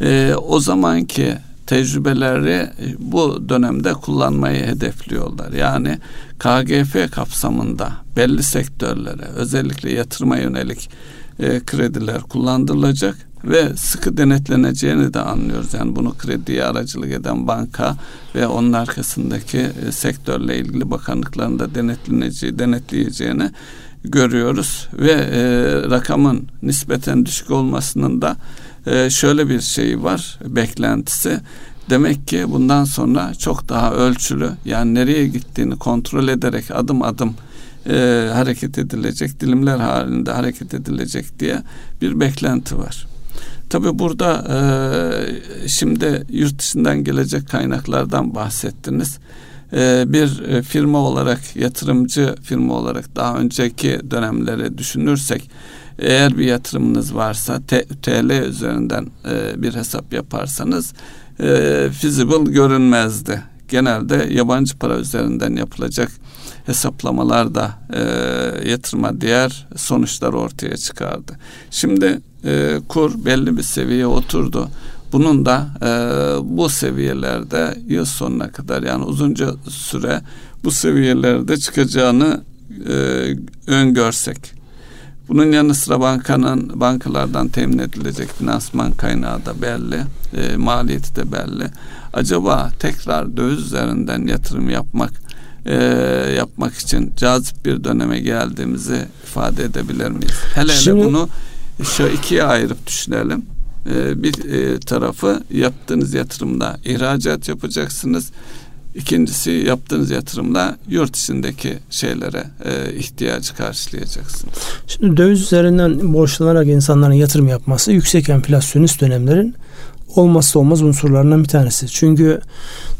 E, o zamanki tecrübeleri bu dönemde kullanmayı hedefliyorlar. Yani KGF kapsamında belli sektörlere özellikle yatırıma yönelik e, krediler kullandırılacak ve sıkı denetleneceğini de anlıyoruz. Yani bunu krediye aracılık eden banka ve onun arkasındaki e, sektörle ilgili bakanlıkların da denetleneceği, denetleyeceğini görüyoruz ve e, rakamın nispeten düşük olmasının da e, şöyle bir şey var beklentisi demek ki bundan sonra çok daha ölçülü yani nereye gittiğini kontrol ederek adım adım e, hareket edilecek dilimler halinde hareket edilecek diye bir beklenti var. Tabi burada e, şimdi yurt dışından gelecek kaynaklardan bahsettiniz. E, bir e, firma olarak yatırımcı firma olarak daha önceki dönemleri düşünürsek eğer bir yatırımınız varsa TL üzerinden e, bir hesap yaparsanız e, feasible görünmezdi. Genelde yabancı para üzerinden yapılacak hesaplamalar da e, yatırıma diğer sonuçlar ortaya çıkardı. Şimdi e, kur belli bir seviyeye oturdu. Bunun da e, bu seviyelerde yıl sonuna kadar yani uzunca süre bu seviyelerde çıkacağını e, öngörsek. Bunun yanı sıra bankanın bankalardan temin edilecek finansman kaynağı da belli, e, maliyeti de belli. Acaba tekrar döviz üzerinden yatırım yapmak e, yapmak için cazip bir döneme geldiğimizi ifade edebilir miyiz? Hele Şimdi, hele bunu şu ikiye ayırıp düşünelim. E, bir e, tarafı yaptığınız yatırımda ihracat yapacaksınız. İkincisi yaptığınız yatırımla yurt içindeki şeylere e, ihtiyacı karşılayacaksınız. Şimdi döviz üzerinden borçlanarak insanların yatırım yapması yüksek enflasyonist dönemlerin olmazsa olmaz unsurlarından bir tanesi. Çünkü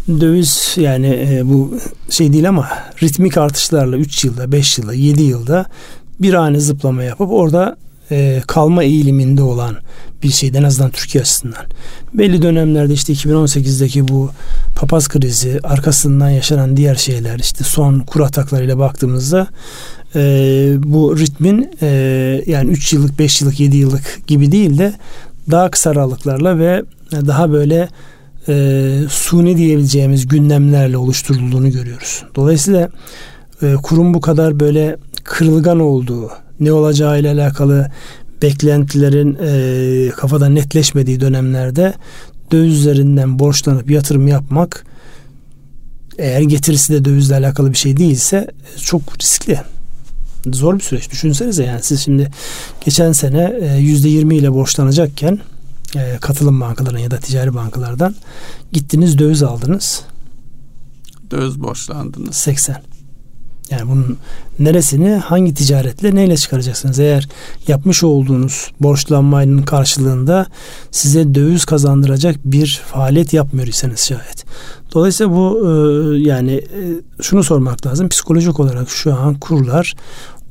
döviz yani e, bu şey değil ama ritmik artışlarla 3 yılda, 5 yılda, 7 yılda bir ani zıplama yapıp orada e, kalma eğiliminde olan bir şeydi en azından Türkiye açısından. Belli dönemlerde işte 2018'deki bu papaz krizi arkasından yaşanan diğer şeyler işte son kur ataklarıyla baktığımızda e, bu ritmin e, yani 3 yıllık 5 yıllık 7 yıllık gibi değil de daha kısa aralıklarla ve daha böyle e, suni diyebileceğimiz gündemlerle oluşturulduğunu görüyoruz. Dolayısıyla e, kurum bu kadar böyle kırılgan olduğu, ne olacağı ile alakalı beklentilerin e, kafada netleşmediği dönemlerde döviz üzerinden borçlanıp yatırım yapmak eğer getirisi de dövizle alakalı bir şey değilse çok riskli. Zor bir süreç. Düşünsenize yani siz şimdi geçen sene yüzde yirmi ile borçlanacakken e, katılım bankalarından ya da ticari bankalardan gittiniz döviz aldınız. Döviz borçlandınız. 80. Yani bunun neresini hangi ticaretle neyle çıkaracaksınız? Eğer yapmış olduğunuz borçlanmanın karşılığında size döviz kazandıracak bir faaliyet yapmıyor iseniz şayet. Dolayısıyla bu e, yani e, şunu sormak lazım. Psikolojik olarak şu an kurlar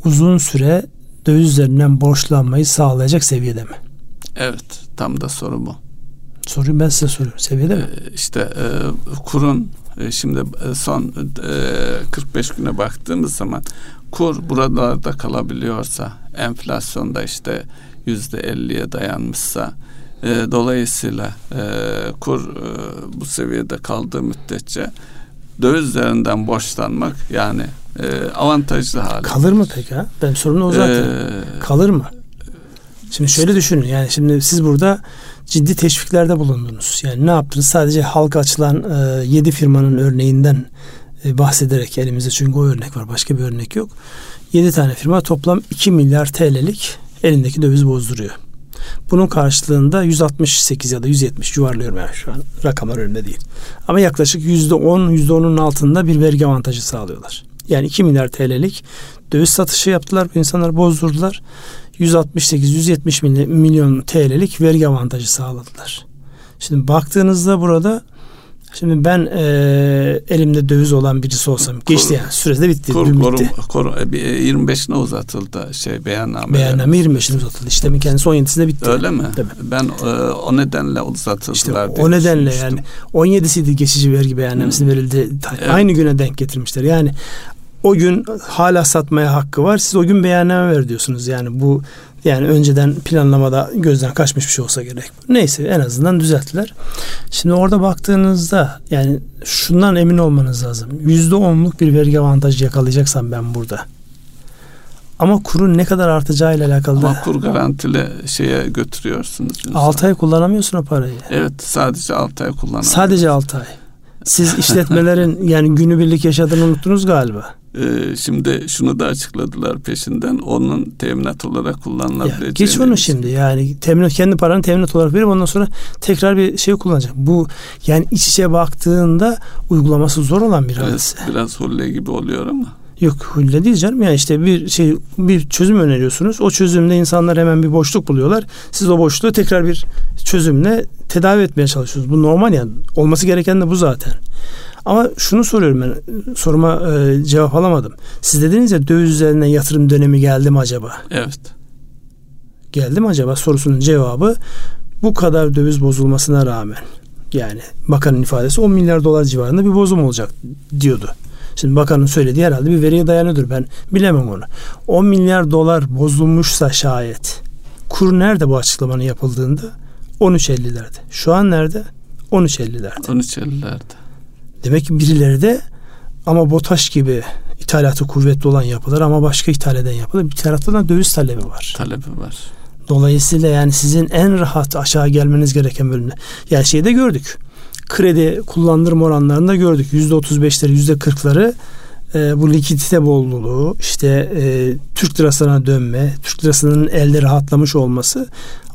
uzun süre döviz üzerinden borçlanmayı sağlayacak seviyede mi? Evet. Tam da soru bu. Soruyu ben size soruyorum. Seviyede mi? Ee, işte e, kurun şimdi e, son 45 güne baktığımız zaman kur buralarda kalabiliyorsa enflasyonda işte yüzde elliye dayanmışsa dolayısıyla kur bu seviyede kaldığı müddetçe döviz üzerinden borçlanmak yani avantajlı hali. Kalır mı peki ha? Ben sorun o zaten. Ee, Kalır mı? Şimdi şöyle düşünün yani şimdi siz burada ciddi teşviklerde bulundunuz. Yani ne yaptınız? Sadece halka açılan e, 7 firmanın örneğinden e, bahsederek elimizde çünkü o örnek var. Başka bir örnek yok. 7 tane firma toplam 2 milyar TL'lik elindeki döviz bozduruyor. Bunun karşılığında 168 ya da 170 yuvarlıyorum yani şu an rakamlar önünde değil. Ama yaklaşık %10, %10'un altında bir vergi avantajı sağlıyorlar. Yani 2 milyar TL'lik döviz satışı yaptılar. Bu insanlar bozdurdular. 168-170 milyon TL'lik vergi avantajı sağladılar. Şimdi baktığınızda burada Şimdi ben e, elimde döviz olan birisi olsam kur, geçti yani sürede bitti. Kur, dün bitti. Kur, 25'ine e, uzatıldı şey beyanname. Beyanname 25'ine uzatıldı. İşlemin kendisi 17'sinde bitti. Öyle mi? Tabii. Ben e, o nedenle uzatıldılar işte O nedenle yani 17'siydi geçici vergi beyannamesi hmm. verildi. Evet. Aynı güne denk getirmişler. Yani o gün hala satmaya hakkı var. Siz o gün beyanname ver diyorsunuz. Yani bu yani önceden planlamada gözden kaçmış bir şey olsa gerek. Neyse en azından düzelttiler. Şimdi orada baktığınızda yani şundan emin olmanız lazım. Yüzde onluk bir vergi avantajı yakalayacaksam ben burada. Ama kurun ne kadar artacağıyla alakalı Ama kur garantili şeye götürüyorsunuz. 6 ay kullanamıyorsun o parayı. Evet sadece 6 ay kullanamıyorsun. Sadece 6 ay. Siz işletmelerin yani günübirlik yaşadığını unuttunuz galiba. Ee, şimdi şunu da açıkladılar peşinden onun teminat olarak kullanılabileceğini. geç onu şimdi yani teminat kendi paranı teminat olarak verip ondan sonra tekrar bir şey kullanacak. Bu yani iç içe baktığında uygulaması zor olan bir hadise. Evet, biraz hulle gibi oluyor ama. Yok hulle değil canım. Yani işte bir şey bir çözüm öneriyorsunuz. O çözümde insanlar hemen bir boşluk buluyorlar. Siz o boşluğu tekrar bir çözümle tedavi etmeye çalışıyorsunuz. Bu normal yani. Olması gereken de bu zaten. Ama şunu soruyorum ben soruma e, cevap alamadım. Siz dediniz ya döviz üzerine yatırım dönemi geldi mi acaba? Evet. Geldi mi acaba sorusunun cevabı bu kadar döviz bozulmasına rağmen yani bakanın ifadesi 10 milyar dolar civarında bir bozum olacak diyordu. Şimdi bakanın söylediği herhalde bir veriye dayanıyordur ben bilemem onu. 10 milyar dolar bozulmuşsa şayet kur nerede bu açıklamanın yapıldığında 13.50'lerde. Şu an nerede? 13.50'lerde. 13.50'lerde. Demek ki birileri de ama BOTAŞ gibi ithalatı kuvvetli olan yapılar ama başka ithal eden yapılar bir taraftan da döviz talebi var. Talebi var. Dolayısıyla yani sizin en rahat aşağı gelmeniz gereken bölümde. Yani şeyde gördük. Kredi kullandırma oranlarında gördük. Yüzde otuz beşleri, yüzde kırkları e, bu likidite bolluğu, işte e, Türk lirasına dönme, Türk lirasının elde rahatlamış olması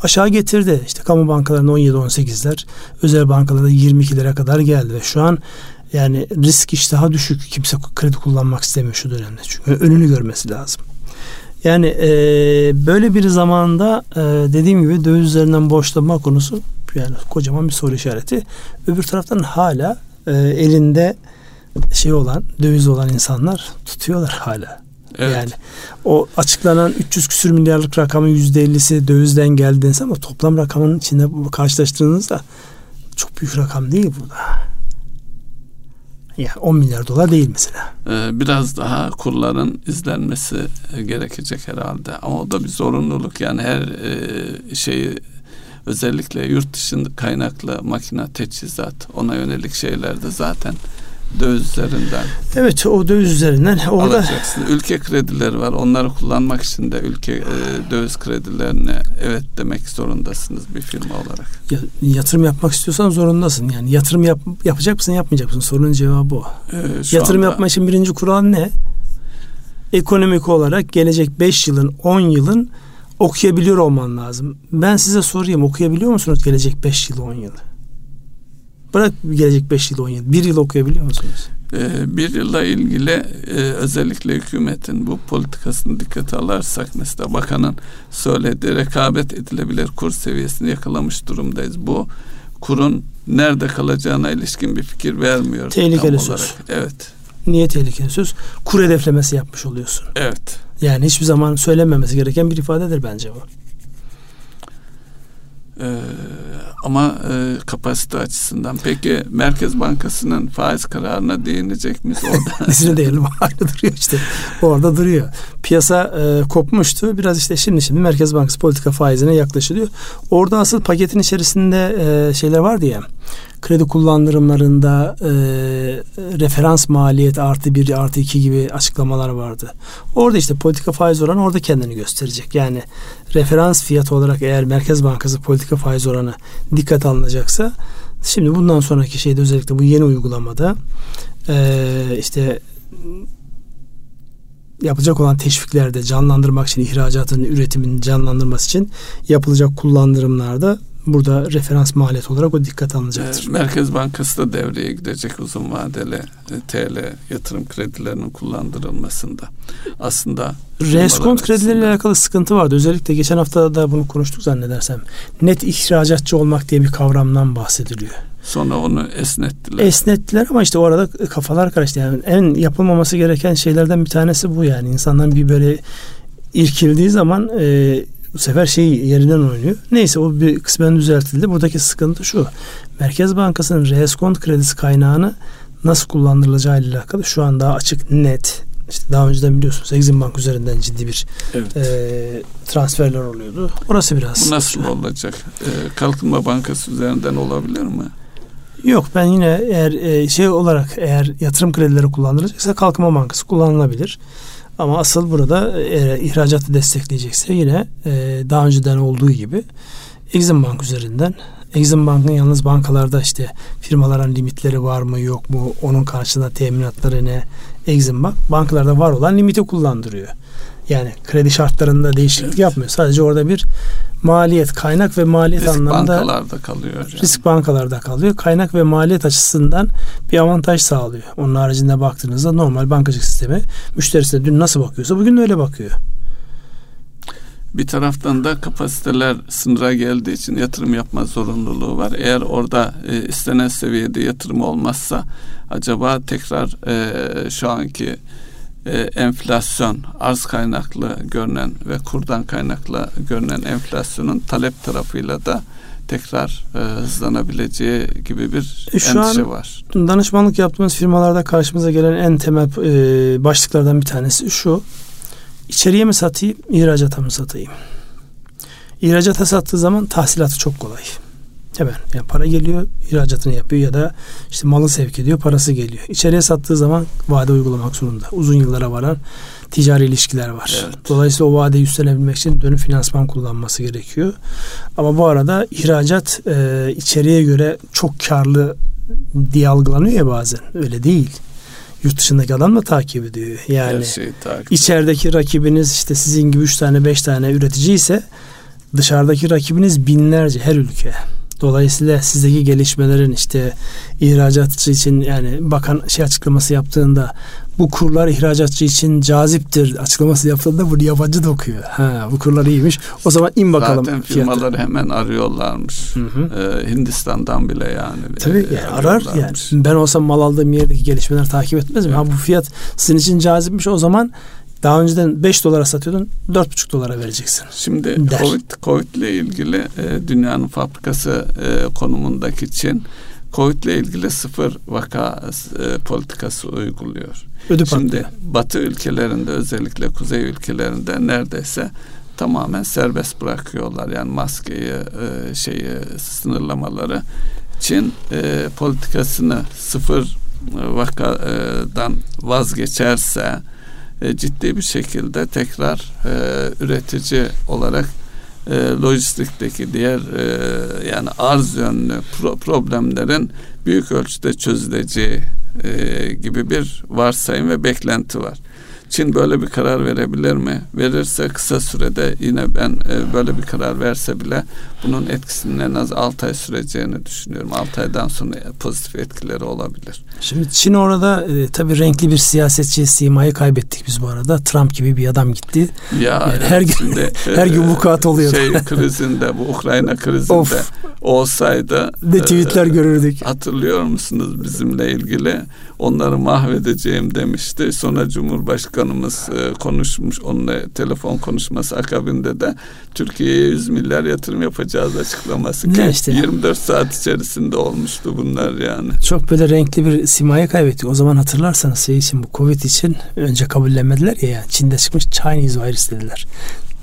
aşağı getirdi. İşte kamu bankalarında 17-18'ler, özel bankalarda 22'lere kadar geldi ve şu an yani risk iştahı düşük. Kimse kredi kullanmak istemiyor şu dönemde. Çünkü önünü görmesi lazım. Yani e, böyle bir zamanda e, dediğim gibi döviz üzerinden borçlanma konusu yani kocaman bir soru işareti. Öbür taraftan hala e, elinde şey olan döviz olan insanlar tutuyorlar hala. Evet. Yani o açıklanan 300 küsür milyarlık rakamın %50'si dövizden geldiğiniz ama toplam rakamın içinde karşılaştırdığınızda çok büyük rakam değil bu da. Yani 10 milyar dolar değil mesela. Ee, biraz daha kurların izlenmesi gerekecek herhalde. Ama o da bir zorunluluk. Yani her e, şeyi özellikle yurt dışında kaynaklı makine teçhizat ona yönelik şeylerde zaten döviz üzerinden. Evet o döviz üzerinden orada alacaksın. Ülke kredileri var. Onları kullanmak için de ülke e, döviz kredilerine evet demek zorundasınız bir firma olarak. Ya, yatırım yapmak istiyorsan zorundasın. Yani yatırım yap, yapacak mısın yapmayacak mısın? Sorunun cevabı o. Ee, yatırım anda, yapma için birinci kural ne? Ekonomik olarak gelecek 5 yılın 10 yılın okuyabiliyor olman lazım. Ben size sorayım okuyabiliyor musunuz gelecek 5 yıl 10 yılı? Bırak gelecek 5 yıl 10 yıl. Bir yıl okuyabiliyor musunuz? Ee, bir yılla ilgili e, özellikle hükümetin bu politikasını dikkate alırsak mesela bakanın söylediği rekabet edilebilir kur seviyesini yakalamış durumdayız. Bu kurun nerede kalacağına ilişkin bir fikir vermiyor. Tehlikeli söz. Evet. Niye tehlikeli söz? Kur hedeflemesi yapmış oluyorsun. Evet. Yani hiçbir zaman söylenmemesi gereken bir ifadedir bence bu. Ee, ama e, kapasite açısından. Peki Merkez Bankası'nın faiz kararına değinecek miyiz orada? Nesine değinelim? Hala duruyor işte. Orada duruyor. Piyasa e, kopmuştu. Biraz işte şimdi şimdi Merkez Bankası politika faizine yaklaşılıyor. Orada asıl paketin içerisinde e, şeyler var diye kredi kullandırımlarında e, referans maliyet artı bir artı iki gibi açıklamalar vardı. Orada işte politika faiz oranı orada kendini gösterecek. Yani referans fiyat olarak eğer Merkez Bankası politika faiz oranı dikkat alınacaksa şimdi bundan sonraki şeyde özellikle bu yeni uygulamada e, işte yapılacak olan teşviklerde canlandırmak için ihracatın üretimin canlandırması için yapılacak kullandırımlarda burada referans maliyet olarak o dikkat alınacaktır. Merkez Bankası da devreye gidecek uzun vadeli e, TL yatırım kredilerinin kullandırılmasında. Aslında reskont kredileriyle alakalı sıkıntı vardı. Özellikle geçen hafta da bunu konuştuk zannedersem. Net ihracatçı olmak diye bir kavramdan bahsediliyor. Sonra onu esnettiler. Esnettiler ama işte o arada kafalar karıştı. Yani en yapılmaması gereken şeylerden bir tanesi bu yani. insandan bir böyle irkildiği zaman e, bu sefer şey yerinden oynuyor. Neyse o bir kısmen düzeltildi. Buradaki sıkıntı şu. Merkez Bankası'nın reskont kredisi kaynağını nasıl kullandırılacağı ile alakalı şu an daha açık, net. İşte daha önceden biliyorsunuz Exim Bank üzerinden ciddi bir evet. e, transferler oluyordu. Orası biraz. Bu nasıl olacak? E, Kalkınma Bankası üzerinden olabilir mi? Yok ben yine eğer e, şey olarak eğer yatırım kredileri kullanılacaksa Kalkınma Bankası kullanılabilir. Ama asıl burada e, ihracatı destekleyecekse yine e, daha önceden olduğu gibi Exim Bank üzerinden Exim Bank'ın yalnız bankalarda işte firmaların limitleri var mı yok mu onun karşılığında teminatları ne Exim Bank bankalarda var olan limiti kullandırıyor. Yani kredi şartlarında değişiklik evet. yapmıyor. Sadece orada bir maliyet, kaynak ve maliyet risk anlamında bankalarda kalıyor. Yani. Risk bankalarda kalıyor. Kaynak ve maliyet açısından bir avantaj sağlıyor. Onun haricinde baktığınızda normal bankacılık sistemi müşterisine dün nasıl bakıyorsa bugün öyle bakıyor. Bir taraftan da kapasiteler sınıra geldiği için yatırım yapma zorunluluğu var. Eğer orada e, istenen seviyede yatırım olmazsa acaba tekrar e, şu anki e, enflasyon arz kaynaklı görünen ve kurdan kaynaklı görünen enflasyonun talep tarafıyla da tekrar e, hızlanabileceği gibi bir e, şu endişe an var. Danışmanlık yaptığımız firmalarda karşımıza gelen en temel e, başlıklardan bir tanesi şu. İçeriye mi satayım, ihracata mı satayım? İhracata sattığı zaman tahsilatı çok kolay. Hemen yani para geliyor ihracatını yapıyor ya da işte malı sevk ediyor parası geliyor. İçeriye sattığı zaman vade uygulamak zorunda. Uzun yıllara varan ticari ilişkiler var. Evet. Dolayısıyla o vadeyi üstlenebilmek için dönüm finansman kullanması gerekiyor. Ama bu arada ihracat e, içeriye göre çok karlı diye algılanıyor ya bazen. Öyle değil yurt dışındaki adam da takip ediyor. Yani takip içerideki rakibiniz işte sizin gibi üç tane beş tane üretici ise dışarıdaki rakibiniz binlerce her ülke. Dolayısıyla sizdeki gelişmelerin işte ihracatçı için yani bakan şey açıklaması yaptığında bu kurlar ihracatçı için caziptir açıklaması yaptığında bunu yabancı da okuyor. Ha, bu kurlar iyiymiş. O zaman in bakalım. Zaten firmaları fiyatı. hemen arıyorlarmış. Hı hı. Ee, Hindistan'dan bile yani. Tabii e, yani arar yani. Ben olsam mal aldığım yerdeki gelişmeleri takip etmez mi? Evet. Ha bu fiyat sizin için cazipmiş o zaman daha önceden 5 dolara satıyordun 4,5 dolara vereceksin. Şimdi der. Covid, Covid ile ilgili e, dünyanın fabrikası e, konumundaki Çin Covid ile ilgili sıfır vaka e, politikası uyguluyor. Ödü Şimdi patlıyor. Batı ülkelerinde özellikle kuzey ülkelerinde neredeyse tamamen serbest bırakıyorlar. Yani maskeyi e, şeyi sınırlamaları. Çin e, politikasını sıfır vakadan vazgeçerse e, ciddi bir şekilde tekrar e, üretici olarak e, lojistikteki diğer e, yani arz yönlü pro- problemlerin büyük ölçüde çözüleceği e, gibi bir varsayım ve beklenti var. Çin böyle bir karar verebilir mi? Verirse kısa sürede yine ben e, böyle bir karar verse bile bunun etkisinin en az 6 ay süreceğini düşünüyorum. 6 aydan sonra pozitif etkileri olabilir. Şimdi Çin orada e, tabii renkli bir siyasetçi simayı kaybettik biz bu arada. Trump gibi bir adam gitti. Ya yani her gün şimdi, her gün vukuat oluyor. Şey krizinde bu Ukrayna krizinde of, olsaydı ne tweetler e, görürdük. Hatırlıyor musunuz bizimle ilgili? Onları mahvedeceğim demişti. Sonra Cumhurbaşkanımız e, konuşmuş onunla telefon konuşması akabinde de Türkiye'ye 100 milyar yatırım yapacağız açıklaması. Ne işte? 24 saat içerisinde olmuştu bunlar yani. Çok böyle renkli bir simayı kaybettik. O zaman hatırlarsanız şey için bu Covid için önce kabullenmediler ya yani Çin'de çıkmış Chinese virus dediler.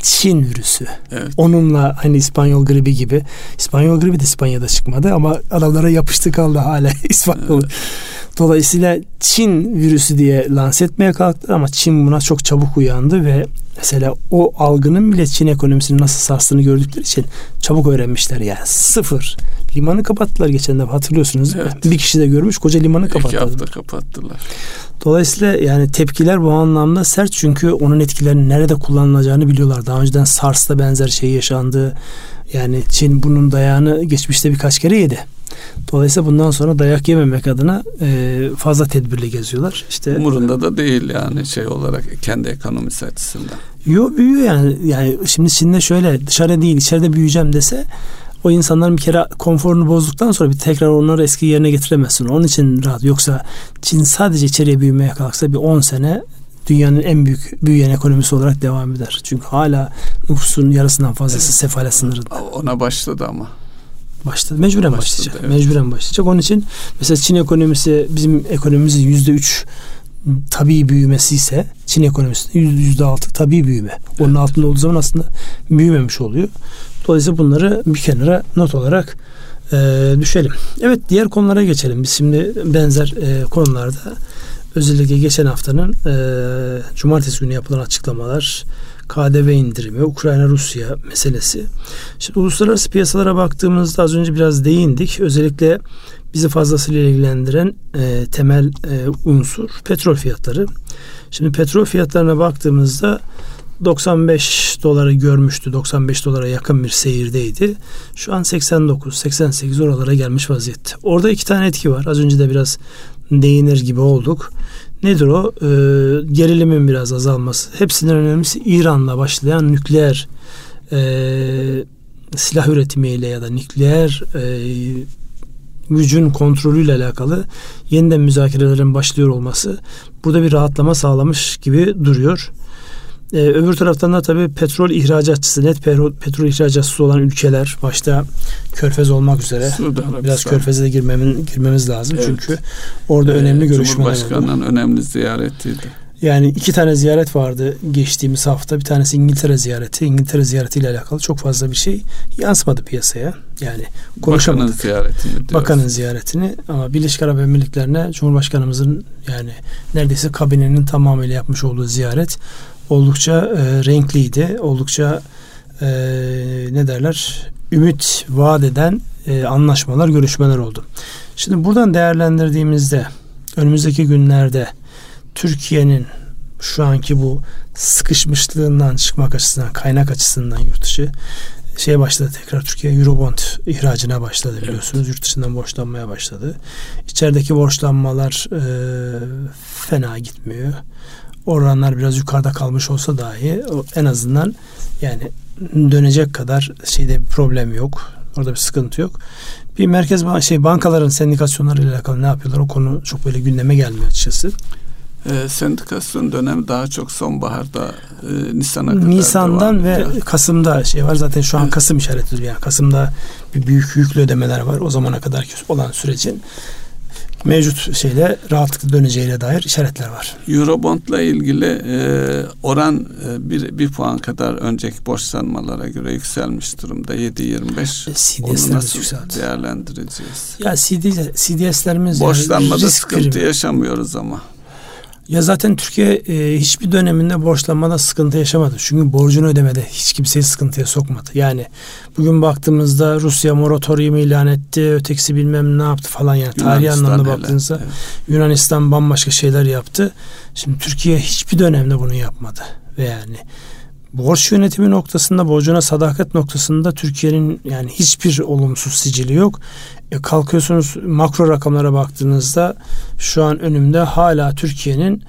Çin virüsü. Evet. Onunla hani İspanyol gribi gibi. İspanyol gribi de İspanya'da çıkmadı ama aralara yapıştı kaldı hala İspanyol. Evet. Dolayısıyla Çin virüsü diye lanse etmeye kalktılar ama Çin buna çok çabuk uyandı ve mesela o algının bile Çin ekonomisini nasıl sarstığını gördükleri için çabuk öğrenmişler yani sıfır. Limanı kapattılar geçen de hatırlıyorsunuz. Evet. Bir kişi de görmüş koca limanı kapattılar. İki hafta kapattılar. Dolayısıyla yani tepkiler bu anlamda sert çünkü onun etkilerinin nerede kullanılacağını biliyorlar. Daha önceden SARS'ta benzer şey yaşandı. Yani Çin bunun dayağını geçmişte birkaç kere yedi. Dolayısıyla bundan sonra dayak yememek adına e, fazla tedbirli geziyorlar. İşte umurunda da değil yani şey olarak kendi ekonomisi açısından. Yok büyüyor yani. Yani şimdi Çin'de şöyle dışarıda değil içeride büyüyeceğim dese o insanların bir kere konforunu bozduktan sonra bir tekrar onları eski yerine getiremezsin. Onun için rahat. Yoksa Çin sadece içeriye büyümeye kalksa bir 10 sene dünyanın en büyük büyüyen ekonomisi olarak devam eder. Çünkü hala nüfusun yarısından fazlası evet. sefalet sınırında. Ona başladı ama. Başladı. Mecburen başladı, başlayacak. Evet. Mecburen başlayacak. Onun için mesela Çin ekonomisi bizim ekonomimizin yüzde üç tabi büyümesi ise Çin ekonomisi yüzde altı tabi büyüme. Onun evet. altında olduğu zaman aslında büyümemiş oluyor. Dolayısıyla bunları bir kenara not olarak e, düşelim. Evet diğer konulara geçelim. Biz şimdi benzer e, konularda özellikle geçen haftanın e, cumartesi günü yapılan açıklamalar, KDV indirimi, Ukrayna-Rusya meselesi. Şimdi uluslararası piyasalara baktığımızda az önce biraz değindik. Özellikle bizi fazlasıyla ilgilendiren e, temel e, unsur petrol fiyatları. Şimdi petrol fiyatlarına baktığımızda 95 doları görmüştü. 95 dolara yakın bir seyirdeydi. Şu an 89, 88 oralara gelmiş vaziyette. Orada iki tane etki var. Az önce de biraz değinir gibi olduk. Nedir o? Ee, gerilimin biraz azalması. Hepsinden önemlisi İran'la başlayan nükleer e, silah üretimiyle ya da nükleer e, gücün kontrolüyle alakalı yeniden müzakerelerin başlıyor olması burada bir rahatlama sağlamış gibi duruyor. Ee, öbür taraftan da tabii petrol ihracatçısı, net petrol, petrol ihracatçısı olan ülkeler başta Körfez olmak üzere biraz Körfez'e girmemin, girmemiz lazım. Evet. Çünkü orada ee, önemli görüşmeler Cumhurbaşkanı'nın önemli ziyaretiydi. Yani iki tane ziyaret vardı geçtiğimiz hafta. Bir tanesi İngiltere ziyareti. İngiltere ziyaretiyle alakalı çok fazla bir şey yansımadı piyasaya. Yani konuşamadık. Bakanın ziyaretini diyoruz. Bakanın ziyaretini ama Birleşik Arap Emirlikleri'ne Cumhurbaşkanımızın yani neredeyse kabinenin tamamıyla yapmış olduğu ziyaret oldukça e, renkliydi. Oldukça e, ne derler ümit vaat eden e, anlaşmalar, görüşmeler oldu. Şimdi buradan değerlendirdiğimizde önümüzdeki günlerde Türkiye'nin şu anki bu sıkışmışlığından çıkmak açısından, kaynak açısından yurt dışı şeye başladı tekrar Türkiye Eurobond ihracına başladı biliyorsunuz. Evet. Yurt dışından borçlanmaya başladı. İçerideki borçlanmalar e, fena gitmiyor oranlar biraz yukarıda kalmış olsa dahi en azından yani dönecek kadar şeyde bir problem yok. Orada bir sıkıntı yok. Bir merkez şey bankaların sendikasyonları ile alakalı ne yapıyorlar? O konu çok böyle gündeme gelmiyor açıkçası. E, sendikasyon dönemi daha çok sonbaharda e, Nisan'a kadar Nisan'dan ve. Kasım'da şey var. Zaten şu an evet. Kasım işareti yani. Kasım'da bir büyük yüklü ödemeler var. O zamana kadar olan sürecin mevcut şeyle rahatlıkla döneceğine dair işaretler var. Eurobond'la ilgili e, oran e, bir, bir puan kadar önceki borçlanmalara göre yükselmiş durumda. 7.25. E, CDS'ler nasıl yükseldi. değerlendireceğiz? Ya CD, CDS'lerimiz Borçlanmada yani sıkıntı primi. yaşamıyoruz ama. Ya zaten Türkiye e, hiçbir döneminde borçlanmada sıkıntı yaşamadı. Çünkü borcunu ödemede hiç kimseyi sıkıntıya sokmadı. Yani bugün baktığımızda Rusya moratorium ilan etti, ötekisi bilmem ne yaptı falan yani tarihi anlamda baktığınızda evet. Yunanistan bambaşka şeyler yaptı. Şimdi Türkiye hiçbir dönemde bunu yapmadı ve yani borç yönetimi noktasında, borcuna sadakat noktasında Türkiye'nin yani hiçbir olumsuz sicili yok. E kalkıyorsunuz makro rakamlara baktığınızda şu an önümde hala Türkiye'nin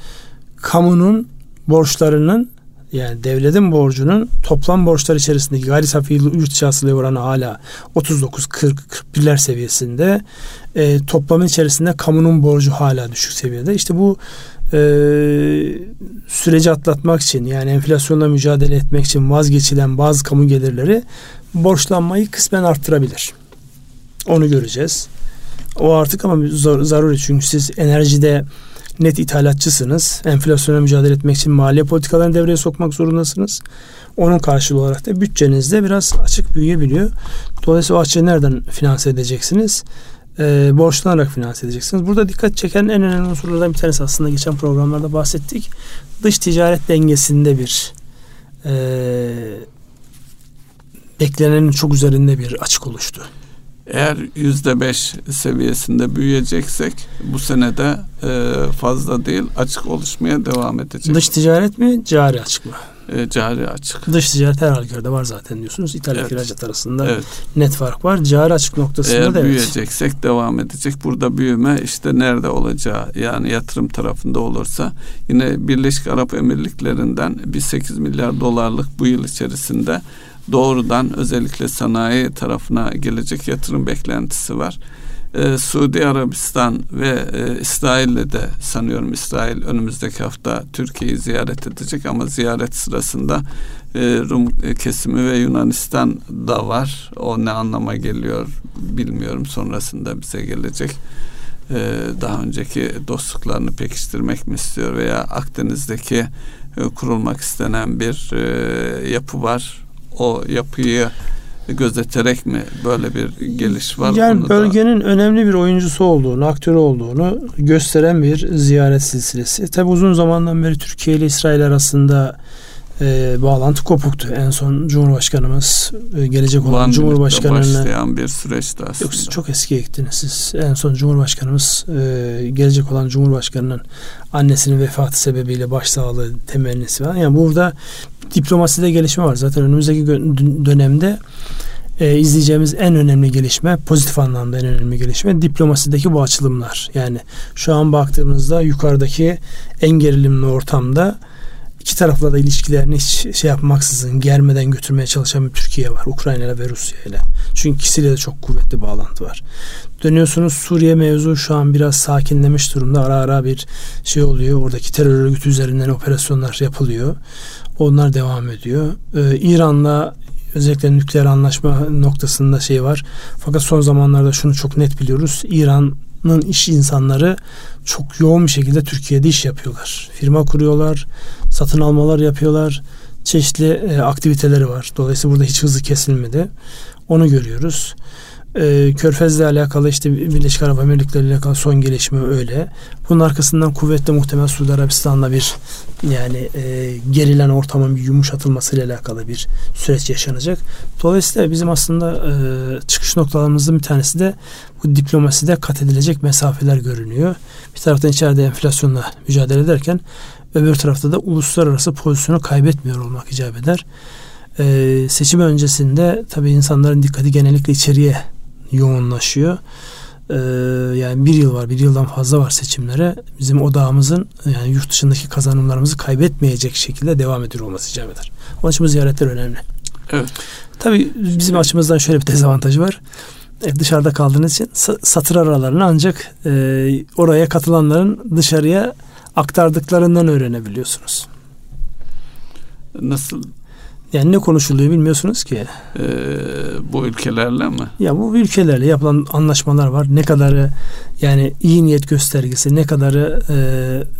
kamunun borçlarının yani devletin borcunun toplam borçlar içerisindeki gayri safi yurt içi oranı hala 39 40 41'ler seviyesinde. E, toplamın içerisinde kamunun borcu hala düşük seviyede. İşte bu e, süreci atlatmak için yani enflasyonla mücadele etmek için vazgeçilen bazı kamu gelirleri borçlanmayı kısmen arttırabilir. Onu göreceğiz. O artık ama zor, zaruri çünkü siz enerjide net ithalatçısınız. Enflasyona mücadele etmek için maliye politikalarını devreye sokmak zorundasınız. Onun karşılığı olarak da bütçenizde biraz açık büyüyebiliyor. Dolayısıyla o açığı nereden finanse edeceksiniz? Ee, borçlanarak finanse edeceksiniz. Burada dikkat çeken en önemli unsurlardan bir tanesi aslında geçen programlarda bahsettik. Dış ticaret dengesinde bir e, beklenenin çok üzerinde bir açık oluştu. Eğer yüzde beş seviyesinde büyüyeceksek bu senede e, fazla değil açık oluşmaya devam edecek. Dış ticaret mi cari açık mı? E, cari açık. Dış ticaret her halükarda var zaten diyorsunuz. İthal evet. ihracat arasında evet. net fark var. Cari açık noktasında Eğer da evet. büyüyeceksek devam edecek. Burada büyüme işte nerede olacağı yani yatırım tarafında olursa yine Birleşik Arap Emirlikleri'nden bir 8 milyar dolarlık bu yıl içerisinde doğrudan özellikle sanayi tarafına gelecek yatırım beklentisi var. Ee, Suudi Arabistan ve e, İsrail'le de sanıyorum İsrail önümüzdeki hafta Türkiye'yi ziyaret edecek ama ziyaret sırasında e, Rum kesimi ve Yunanistan da var. O ne anlama geliyor bilmiyorum sonrasında bize gelecek. Ee, daha önceki dostluklarını pekiştirmek mi istiyor veya Akdeniz'deki e, kurulmak istenen bir e, yapı var o yapıyı gözeterek mi böyle bir geliş var? Yani bölgenin da... önemli bir oyuncusu olduğunu, aktörü olduğunu gösteren bir ziyaret silsilesi. Tabi uzun zamandan beri Türkiye ile İsrail arasında e, bağlantı kopuktu. En son Cumhurbaşkanımız e, gelecek olan Cumhurbaşkanı'na başlayan bir süreçti aslında. Yok siz çok eskiye gittiniz siz. En son Cumhurbaşkanımız e, gelecek olan Cumhurbaşkanı'nın annesinin vefatı sebebiyle başsağlığı temennisi var. Yani burada diplomaside gelişme var. Zaten önümüzdeki dönemde e, izleyeceğimiz en önemli gelişme, pozitif anlamda en önemli gelişme diplomasideki bu açılımlar. Yani şu an baktığımızda yukarıdaki en gerilimli ortamda iki tarafla da ilişkilerini hiç şey yapmaksızın germeden götürmeye çalışan bir Türkiye var. Ukrayna ile ve Rusya ile. Çünkü ikisiyle de çok kuvvetli bağlantı var. Dönüyorsunuz Suriye mevzu şu an biraz sakinlemiş durumda. Ara ara bir şey oluyor. Oradaki terör örgütü üzerinden operasyonlar yapılıyor. Onlar devam ediyor. Ee, İran'la özellikle nükleer anlaşma noktasında şey var. Fakat son zamanlarda şunu çok net biliyoruz. İran'ın iş insanları çok yoğun bir şekilde Türkiye'de iş yapıyorlar. Firma kuruyorlar, satın almalar yapıyorlar. Çeşitli e, aktiviteleri var. Dolayısıyla burada hiç hızı kesilmedi. Onu görüyoruz. E, Körfez'le alakalı işte Birleşik Arap Emirlikleri ile alakalı son gelişme öyle. Bunun arkasından kuvvetle muhtemel Suudi Arabistan'la bir yani e, gerilen ortamın bir yumuşatılması ile alakalı bir süreç yaşanacak. Dolayısıyla bizim aslında e, çıkış noktalarımızın bir tanesi de bu diplomaside kat edilecek mesafeler görünüyor. Bir taraftan içeride enflasyonla mücadele ederken öbür tarafta da uluslararası pozisyonu kaybetmiyor olmak icap eder. Ee, seçim öncesinde tabii insanların dikkati genellikle içeriye yoğunlaşıyor. Ee, yani bir yıl var, bir yıldan fazla var seçimlere. Bizim odağımızın yani yurt dışındaki kazanımlarımızı kaybetmeyecek şekilde devam ediyor olması icap eder. Onun için bu ziyaretler önemli. Evet. Tabii bizim açımızdan şöyle bir dezavantajı var. E, dışarıda kaldığınız için satır aralarını ancak e, oraya katılanların dışarıya aktardıklarından öğrenebiliyorsunuz. Nasıl yani ne konuşuluyor bilmiyorsunuz ki. Ee, bu ülkelerle mi? Ya bu ülkelerle yapılan anlaşmalar var. Ne kadarı yani iyi niyet göstergesi, ne kadarı e,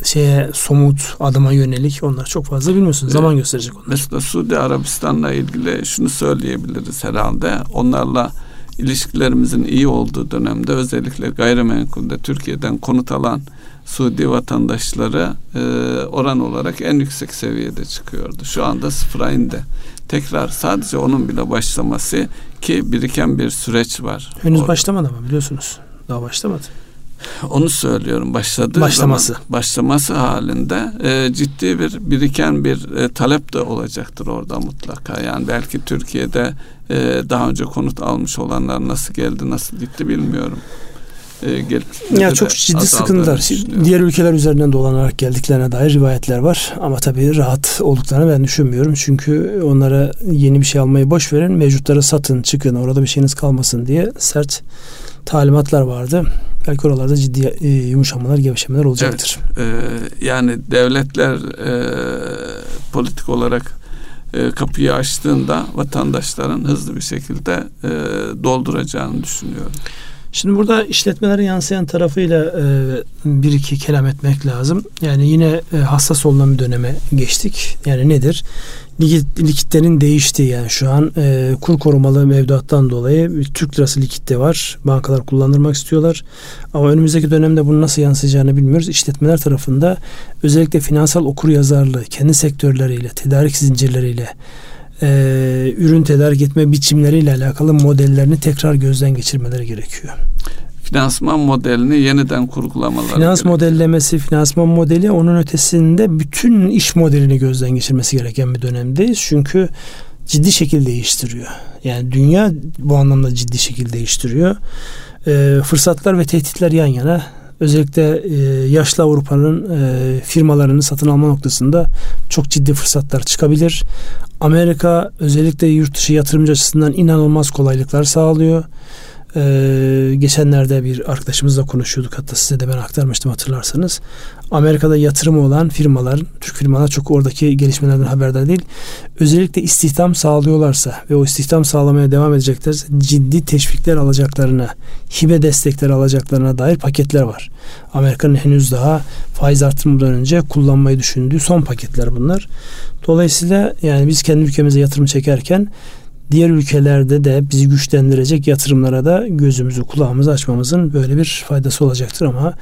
şeye somut adıma yönelik onlar çok fazla bilmiyorsunuz. Ee, Zaman gösterecek onlar. Mesela Suudi Arabistan'la ilgili şunu söyleyebiliriz herhalde. Onlarla ilişkilerimizin iyi olduğu dönemde özellikle gayrimenkulde Türkiye'den konut alan Suudi vatandaşları e, oran olarak en yüksek seviyede çıkıyordu. Şu anda sıfıra indi. Tekrar sadece onun bile başlaması ki biriken bir süreç var. Henüz orada. başlamadı ama biliyorsunuz. Daha başlamadı. Onu söylüyorum başladı. Başlaması. Zaman, başlaması halinde e, ciddi bir biriken bir e, talep de olacaktır orada mutlaka. Yani belki Türkiye'de e, daha önce konut almış olanlar nasıl geldi nasıl gitti bilmiyorum. E, gelip ya çok ciddi sıkıntılar. Diğer ülkeler üzerinden dolanarak geldiklerine dair rivayetler var. Ama tabii rahat olduklarını ben düşünmüyorum. Çünkü onlara yeni bir şey almayı boş verin. Mevcutları satın, çıkın. Orada bir şeyiniz kalmasın diye sert talimatlar vardı. Belki oralarda ciddi e, yumuşamalar, gevşemeler olacaktır. Evet, e, yani devletler e, politik olarak e, kapıyı açtığında vatandaşların hızlı bir şekilde e, dolduracağını düşünüyorum. Şimdi burada işletmelere yansıyan tarafıyla e, bir iki kelam etmek lazım. Yani yine e, hassas olunan bir döneme geçtik. Yani nedir? Likit, likitlerin değiştiği yani şu an e, kur korumalı mevduattan dolayı Türk lirası likitte var. Bankalar kullandırmak istiyorlar. Ama önümüzdeki dönemde bunun nasıl yansıyacağını bilmiyoruz. İşletmeler tarafında özellikle finansal okur yazarlığı kendi sektörleriyle, tedarik zincirleriyle e, ürün tedarik etme biçimleriyle alakalı modellerini tekrar gözden geçirmeleri gerekiyor. Finansman modelini yeniden kurgulamaları Finans gerekiyor. modellemesi, finansman modeli onun ötesinde bütün iş modelini gözden geçirmesi gereken bir dönemdeyiz. Çünkü ciddi şekilde değiştiriyor. Yani dünya bu anlamda ciddi şekilde değiştiriyor. E, fırsatlar ve tehditler yan yana özellikle e, yaşlı Avrupa'nın e, firmalarını satın alma noktasında çok ciddi fırsatlar çıkabilir. Amerika özellikle yurt dışı yatırımcı açısından inanılmaz kolaylıklar sağlıyor. Ee, geçenlerde bir arkadaşımızla konuşuyorduk hatta size de ben aktarmıştım hatırlarsanız. Amerika'da yatırımı olan firmaların, Türk firmalar çok oradaki gelişmelerden haberdar değil. Özellikle istihdam sağlıyorlarsa ve o istihdam sağlamaya devam edeceklerse ciddi teşvikler alacaklarına, hibe destekleri alacaklarına dair paketler var. Amerika'nın henüz daha faiz artırmadan önce kullanmayı düşündüğü son paketler bunlar. Dolayısıyla yani biz kendi ülkemize yatırım çekerken diğer ülkelerde de bizi güçlendirecek yatırımlara da gözümüzü kulağımızı açmamızın böyle bir faydası olacaktır ama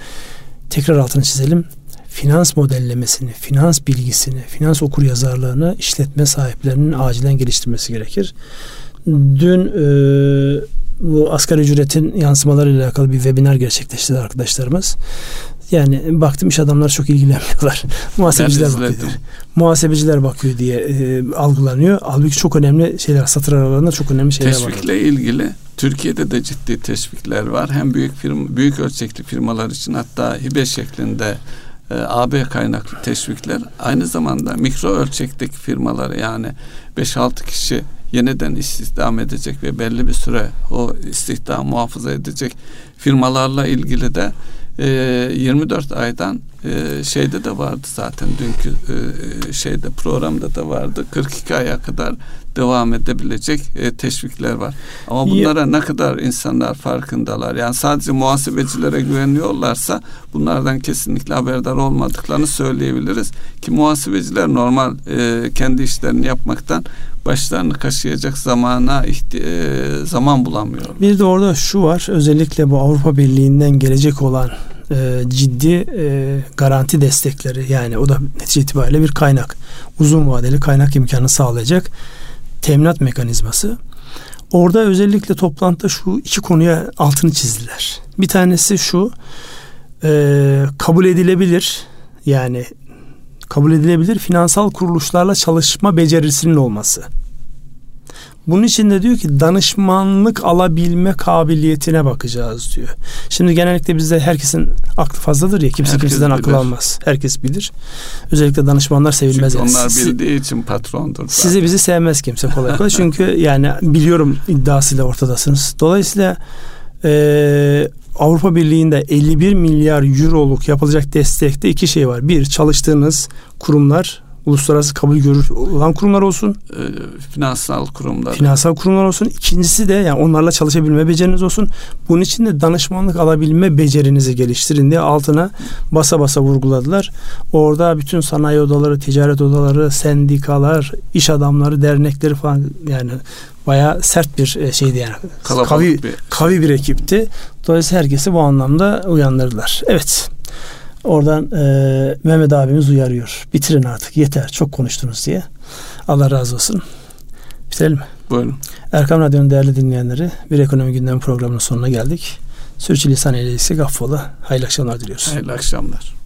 tekrar altını çizelim. Finans modellemesini, finans bilgisini, finans okur yazarlığını işletme sahiplerinin acilen geliştirmesi gerekir. Dün e, bu asgari ücretin yansımaları ile alakalı bir webinar gerçekleştirdi arkadaşlarımız. Yani baktım iş adamları çok ilgilenmiyorlar. Muhasebeciler bakıyor. Muhasebeciler bakıyor diye e, algılanıyor. Halbuki çok önemli şeyler satır aralarında çok önemli şeyler Teşvikle var. Teşvikle ilgili Türkiye'de de ciddi teşvikler var. Hem büyük firma, büyük ölçekli firmalar için hatta hibe şeklinde e, AB kaynaklı teşvikler aynı zamanda mikro ölçekteki firmaları yani 5-6 kişi yeniden istihdam edecek ve belli bir süre o istihdam muhafaza edecek firmalarla ilgili de 24 ee, aydan e, şeyde de vardı zaten dünkü e, şeyde programda da vardı 42 aya kadar devam edebilecek e, teşvikler var. Ama bunlara ne kadar insanlar farkındalar. Yani sadece muhasebecilere güveniyorlarsa bunlardan kesinlikle haberdar olmadıklarını söyleyebiliriz. Ki muhasebeciler normal kendi işlerini yapmaktan başlarını kaşıyacak zamana zaman bulamıyor. Bir de orada şu var özellikle bu Avrupa Birliği'nden gelecek olan e, ciddi e, garanti destekleri yani o da netice itibariyle bir kaynak uzun vadeli kaynak imkanı sağlayacak teminat mekanizması. Orada özellikle toplantıda şu iki konuya altını çizdiler. Bir tanesi şu e, kabul edilebilir yani kabul edilebilir finansal kuruluşlarla çalışma becerisinin olması. Bunun için de diyor ki danışmanlık alabilme kabiliyetine bakacağız diyor. Şimdi genellikle bizde herkesin aklı fazladır ya kimse Herkes kimseden bilir. akıl almaz. Herkes bilir. Özellikle danışmanlar sevilmez. Çünkü onlar sizi, bildiği için patrondur. Zaten. Sizi bizi sevmez kimse kolay kolay. Çünkü yani biliyorum iddiasıyla ortadasınız. Dolayısıyla e, Avrupa Birliği'nde 51 milyar euroluk yapılacak destekte iki şey var. Bir çalıştığınız kurumlar uluslararası kabul görür olan kurumlar olsun. E, finansal kurumlar. Finansal kurumlar olsun. İkincisi de yani onlarla çalışabilme beceriniz olsun. Bunun için de danışmanlık alabilme becerinizi geliştirin diye altına basa basa vurguladılar. Orada bütün sanayi odaları, ticaret odaları, sendikalar, iş adamları, dernekleri falan yani bayağı sert bir e, şeydi yani. Kalabalık kavi, bir. kavi bir ekipti. Dolayısıyla herkesi bu anlamda uyandırdılar. Evet. Oradan e, Mehmet abimiz uyarıyor. Bitirin artık yeter çok konuştunuz diye. Allah razı olsun. Bitirelim mi? Buyurun. Erkam Radyo'nun değerli dinleyenleri bir ekonomi gündemi programının sonuna geldik. Sürçülisan eyleysek affola. Hayırlı akşamlar diliyoruz. Hayırlı akşamlar.